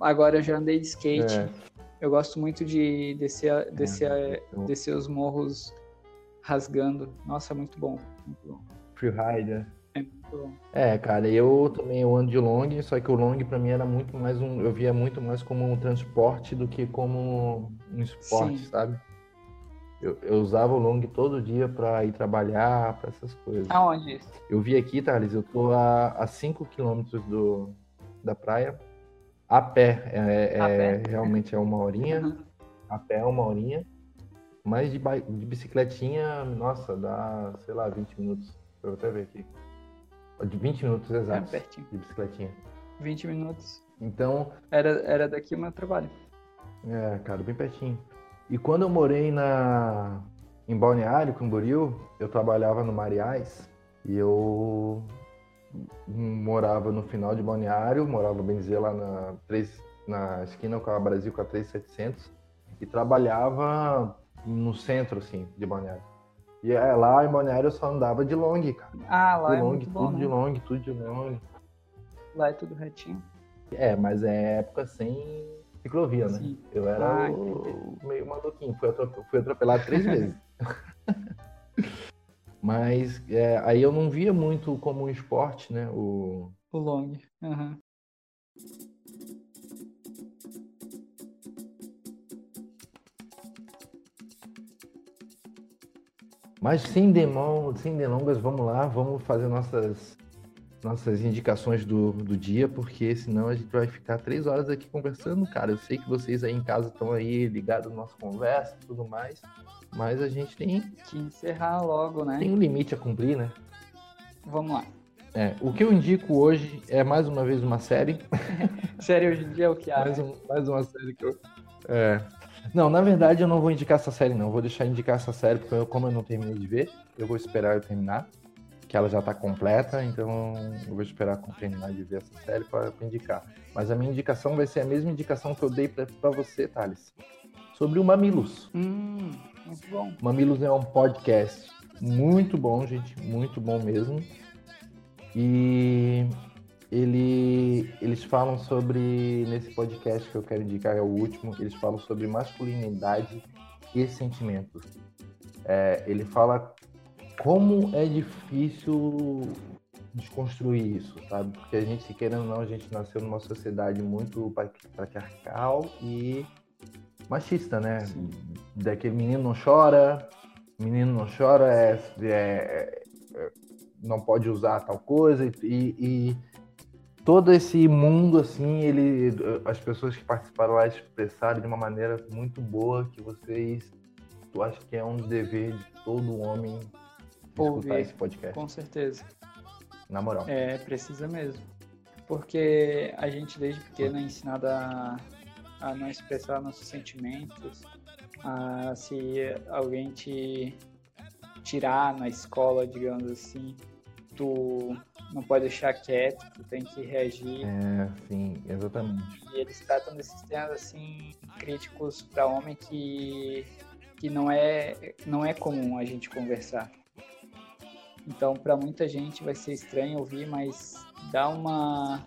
Agora eu já andei de skate, É. eu gosto muito de descer, a- descer, eu- descer os morros rasgando. Nossa, muito bom, muito bom. Freerider. É muito bom. É, cara, eu também eu ando de long, só que o long pra mim era muito mais um, eu via muito mais como um transporte do que como um esporte, Sim. sabe? Eu, eu usava o long todo dia pra ir trabalhar, pra essas coisas. Aonde isso? Eu vi aqui, Thales, eu tô a 5 quilômetros do, da praia, a pé, é, A é- pé? realmente é uma horinha, Uhum. a pé é uma horinha, mas de, de bicicletinha, nossa, dá, sei lá, 20 minutos, eu vou até ver aqui. De 20 minutos É exatos pertinho. de bicicletinha. 20 minutos. Então, Era, era daqui o meu trabalho. é, cara, bem pertinho. E quando eu morei na em Balneário, Camboriú, eu trabalhava no Mariais e eu morava no final de Balneário, morava bem dizer lá na, 3, na esquina com a Brasil com a 3700 e trabalhava no centro assim de Balneário. E é, lá em Balneário eu só andava de long, cara. Ah, lá De é long, muito bom, tudo né? de long, tudo de long. Lá é tudo retinho. É, mas é época sem ciclovia, né? Sim. Eu era Ah, o- meio maluquinho, fui, atrope- fui atropelado três vezes. Mas é, aí eu não via muito como um esporte, né? O... O long. Aham. Mas sem, demão, sem delongas, vamos lá, vamos fazer nossas, nossas indicações do, do dia, porque senão a gente vai ficar três horas aqui conversando, cara. Eu sei que vocês aí em casa estão aí ligados na nossa conversa e tudo mais, mas a gente tem, Que encerrar logo, né? tem um limite a cumprir, né? Vamos lá. É, o que eu indico hoje é mais uma vez uma série. Sério, hoje em dia é o que há. mais, um- mais uma série que eu. É. Não, na verdade eu não vou indicar essa série, não. Vou deixar indicar essa série, porque eu, como eu não terminei de ver, eu vou esperar eu terminar. Que ela já tá completa, então eu vou esperar terminar de ver essa série para indicar. Mas a minha indicação vai ser a mesma indicação que eu dei pra você, Thales. Sobre o Mamilos. Hum, muito bom. Mamilos é um podcast muito bom, gente, muito bom mesmo. E ele, eles falam sobre, nesse podcast que eu quero indicar, é o último, eles falam sobre masculinidade e sentimentos. É, ele fala como é difícil desconstruir isso, sabe? Porque a gente, querendo ou não, a gente nasceu numa sociedade muito patriarcal e machista, né? Sim. daquele menino não chora, menino não chora, é, é- é- não pode usar tal coisa e, e todo esse mundo assim, ele, as pessoas que participaram lá expressaram de uma maneira muito boa que vocês, eu acho que é um dever de todo homem escutar Ouvir. esse podcast, Com certeza. na moral. É, precisa mesmo. Porque a gente desde pequeno é ensinado a, a não expressar nossos sentimentos, a se alguém te tirar na escola, digamos assim, tu não pode deixar quieto, tu tem que reagir. É, sim, exatamente. E eles tratam desses temas assim críticos para homem que que não é não é comum a gente conversar. Então, para muita gente vai ser estranho ouvir, mas dá uma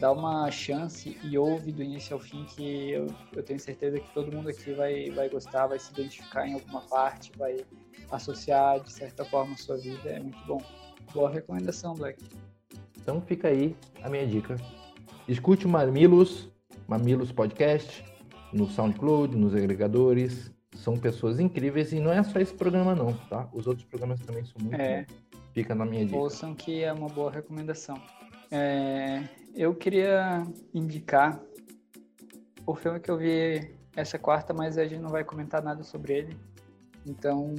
dá uma chance e ouve do início ao fim que eu, eu tenho certeza que todo mundo aqui vai vai gostar, vai se identificar em alguma parte, vai associar de certa forma a sua vida, é muito bom. Boa recomendação, Black. Então fica aí a minha dica. Escute o Mamilos, Mamilos Podcast, no SoundCloud, nos agregadores. São pessoas incríveis e não é só esse programa não, tá? Os outros programas também são muito É. Fica na minha dica. Ouçam que é uma boa recomendação. É, eu queria indicar o filme que eu vi essa quarta, mas a gente não vai comentar nada sobre ele. Então,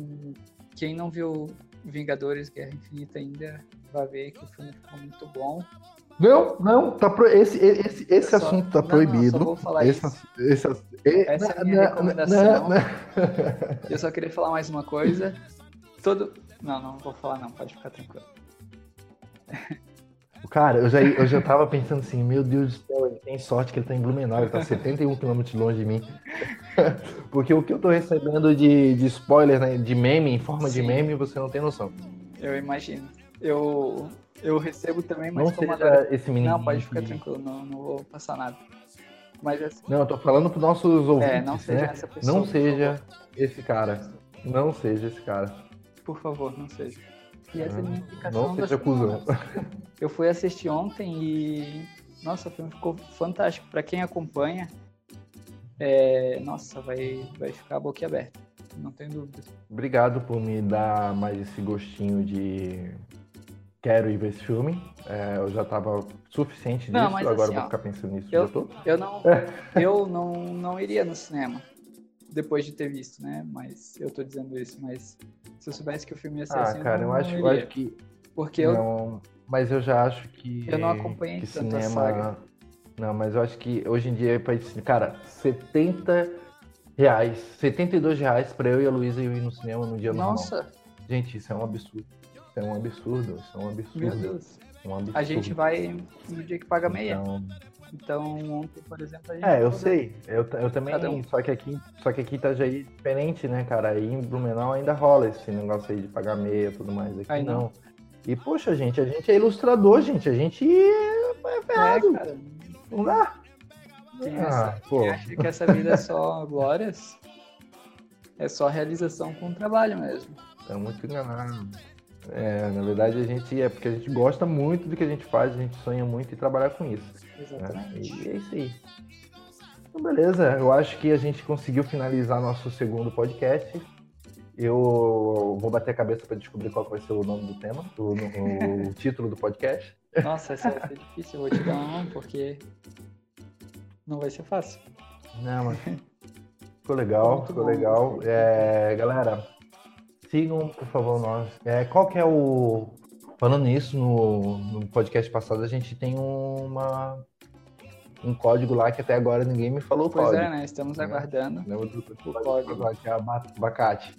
quem não viu Vingadores Guerra Infinita ainda, vai ver que o filme ficou muito bom. Não, não, tá pro... esse, esse, esse só- assunto tá não, proibido. vou falar esse, isso. esse, ass- e- Essa é a minha não, recomendação. não. Eu só queria falar mais uma coisa. Todo. Não, não vou falar não, pode ficar tranquilo. Cara, eu já, eu já tava pensando assim, meu Deus do céu, ele tem sorte que ele tá em Blumenau, ele tá 71 quilômetros longe de mim. Porque o que eu tô recebendo de, de spoiler, né, de meme, em forma Sim. de meme, você não tem noção. Eu imagino. Eu, eu recebo também, mas não como seja esse menino. Não, pode ficar tranquilo, não, não vou passar nada. Mas assim, Não, eu tô falando pros nossos ouvintes, é, não seja né? essa pessoa. Não seja esse cara. Não seja esse cara. Por favor, não seja. E essa é a minha indicação Não seja cuzão. Eu fui assistir ontem e. Nossa, o filme ficou fantástico. Pra quem acompanha, é... nossa, vai, vai ficar boquiaberto. Não tenho dúvidas. Obrigado por me dar mais esse gostinho de quero ir ver esse filme. É, eu já estava suficiente não, disso, agora assim, vou ficar pensando nisso eu. Eu não, eu não, não iria no cinema depois de ter visto, né? Mas eu tô dizendo isso, mas se eu soubesse que o filme ia ser ah, assim, cara, eu, eu acho, eu acho que porque eu não, mas eu já acho que eu não acompanhei que tanta cinema saga. não, mas eu acho que hoje em dia para cara, 70 reais, 72 reais para eu e a Luísa ir no cinema no dia normal. Nossa, Gente, isso é um absurdo. Isso é um absurdo, isso é um absurdo. meu Deus. É um absurdo. A gente vai no dia que paga meia. Então, Então, ontem, por exemplo, a gente É, eu sei. Eu, eu também. Um. Só que aqui, só que aqui Itajaí é diferente, né, cara? Aí em Blumenau ainda rola esse negócio aí de pagar meia e tudo mais. Aqui Aí não. não. E, poxa, gente, a gente é ilustrador, gente. A gente é É, ferrado. cara. Não dá. Quem, Ah, essa- quem acha que essa vida é só glórias, é só realização com trabalho mesmo. Tá muito enganado. É, na verdade a gente é porque a gente gosta muito do que a gente faz, a gente sonha muito em trabalhar com isso. né? Exatamente. E é isso aí. Então, beleza, eu acho que a gente conseguiu finalizar nosso segundo podcast. Eu vou bater a cabeça para descobrir qual vai ser o nome do tema, o, o título do podcast. Nossa, essa vai ser difícil, eu vou te dar uma mão, porque não vai ser fácil. Não, mas ficou legal, ficou legal. É, galera, sigam, por favor, nós. É, qual que é o. Falando nisso, no, no podcast passado a gente tem uma, um código lá que até agora ninguém me falou o Pois código. é, né? Estamos É. aguardando. Lembra do O código código. que é aba- abacate.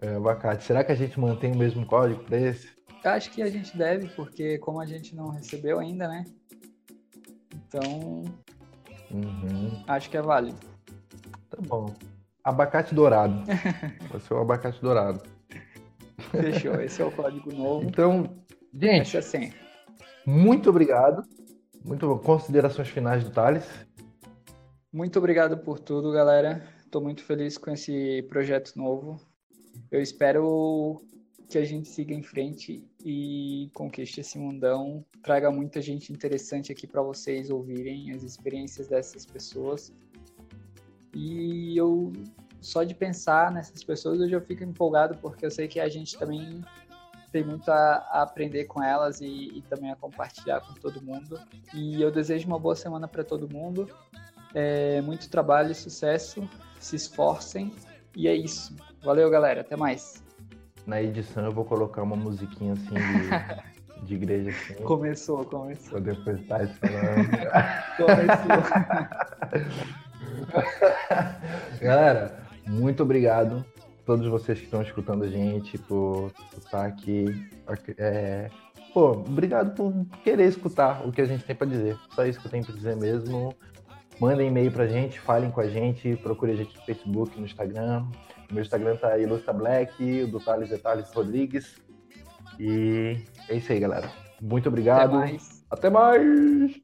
É, abacate. Será que a gente mantém o mesmo código para esse? Acho que a gente deve, porque como a gente não recebeu ainda, né? Então, Uhum, acho que é válido. tá bom. Abacate dourado. Vai ser o abacate dourado. Fechou, esse é o código novo. Então, gente, Essa a senha. muito obrigado. Muito bom. Considerações finais do Thales. Muito obrigado por tudo, galera. Estou muito feliz com esse projeto novo. Eu espero que a gente siga em frente e conquiste esse mundão, traga muita gente interessante aqui para vocês ouvirem as experiências dessas pessoas. E eu só de pensar nessas pessoas eu já fico empolgado porque eu sei que a gente também tem muito a, a aprender com elas e, e também a compartilhar com todo mundo. E eu desejo uma boa semana para todo mundo. É, muito trabalho, sucesso, se esforcem e é isso. Valeu, galera. Até mais. Na edição eu vou colocar uma musiquinha assim de, de igreja assim. Começou, começou. Pra depois estar falando. Começou. Galera, muito obrigado a todos vocês que estão escutando a gente, por estar aqui. É, Pô, obrigado por querer escutar o que a gente tem para dizer. Só isso que eu tenho para dizer mesmo. Mandem e-mail pra gente, falem com a gente, procure a gente no Facebook, no Instagram. O meu Instagram tá Ilustra Black, o do Thales é Thales Rodrigues. E é isso aí, galera. Muito Até obrigado. mais. Até mais.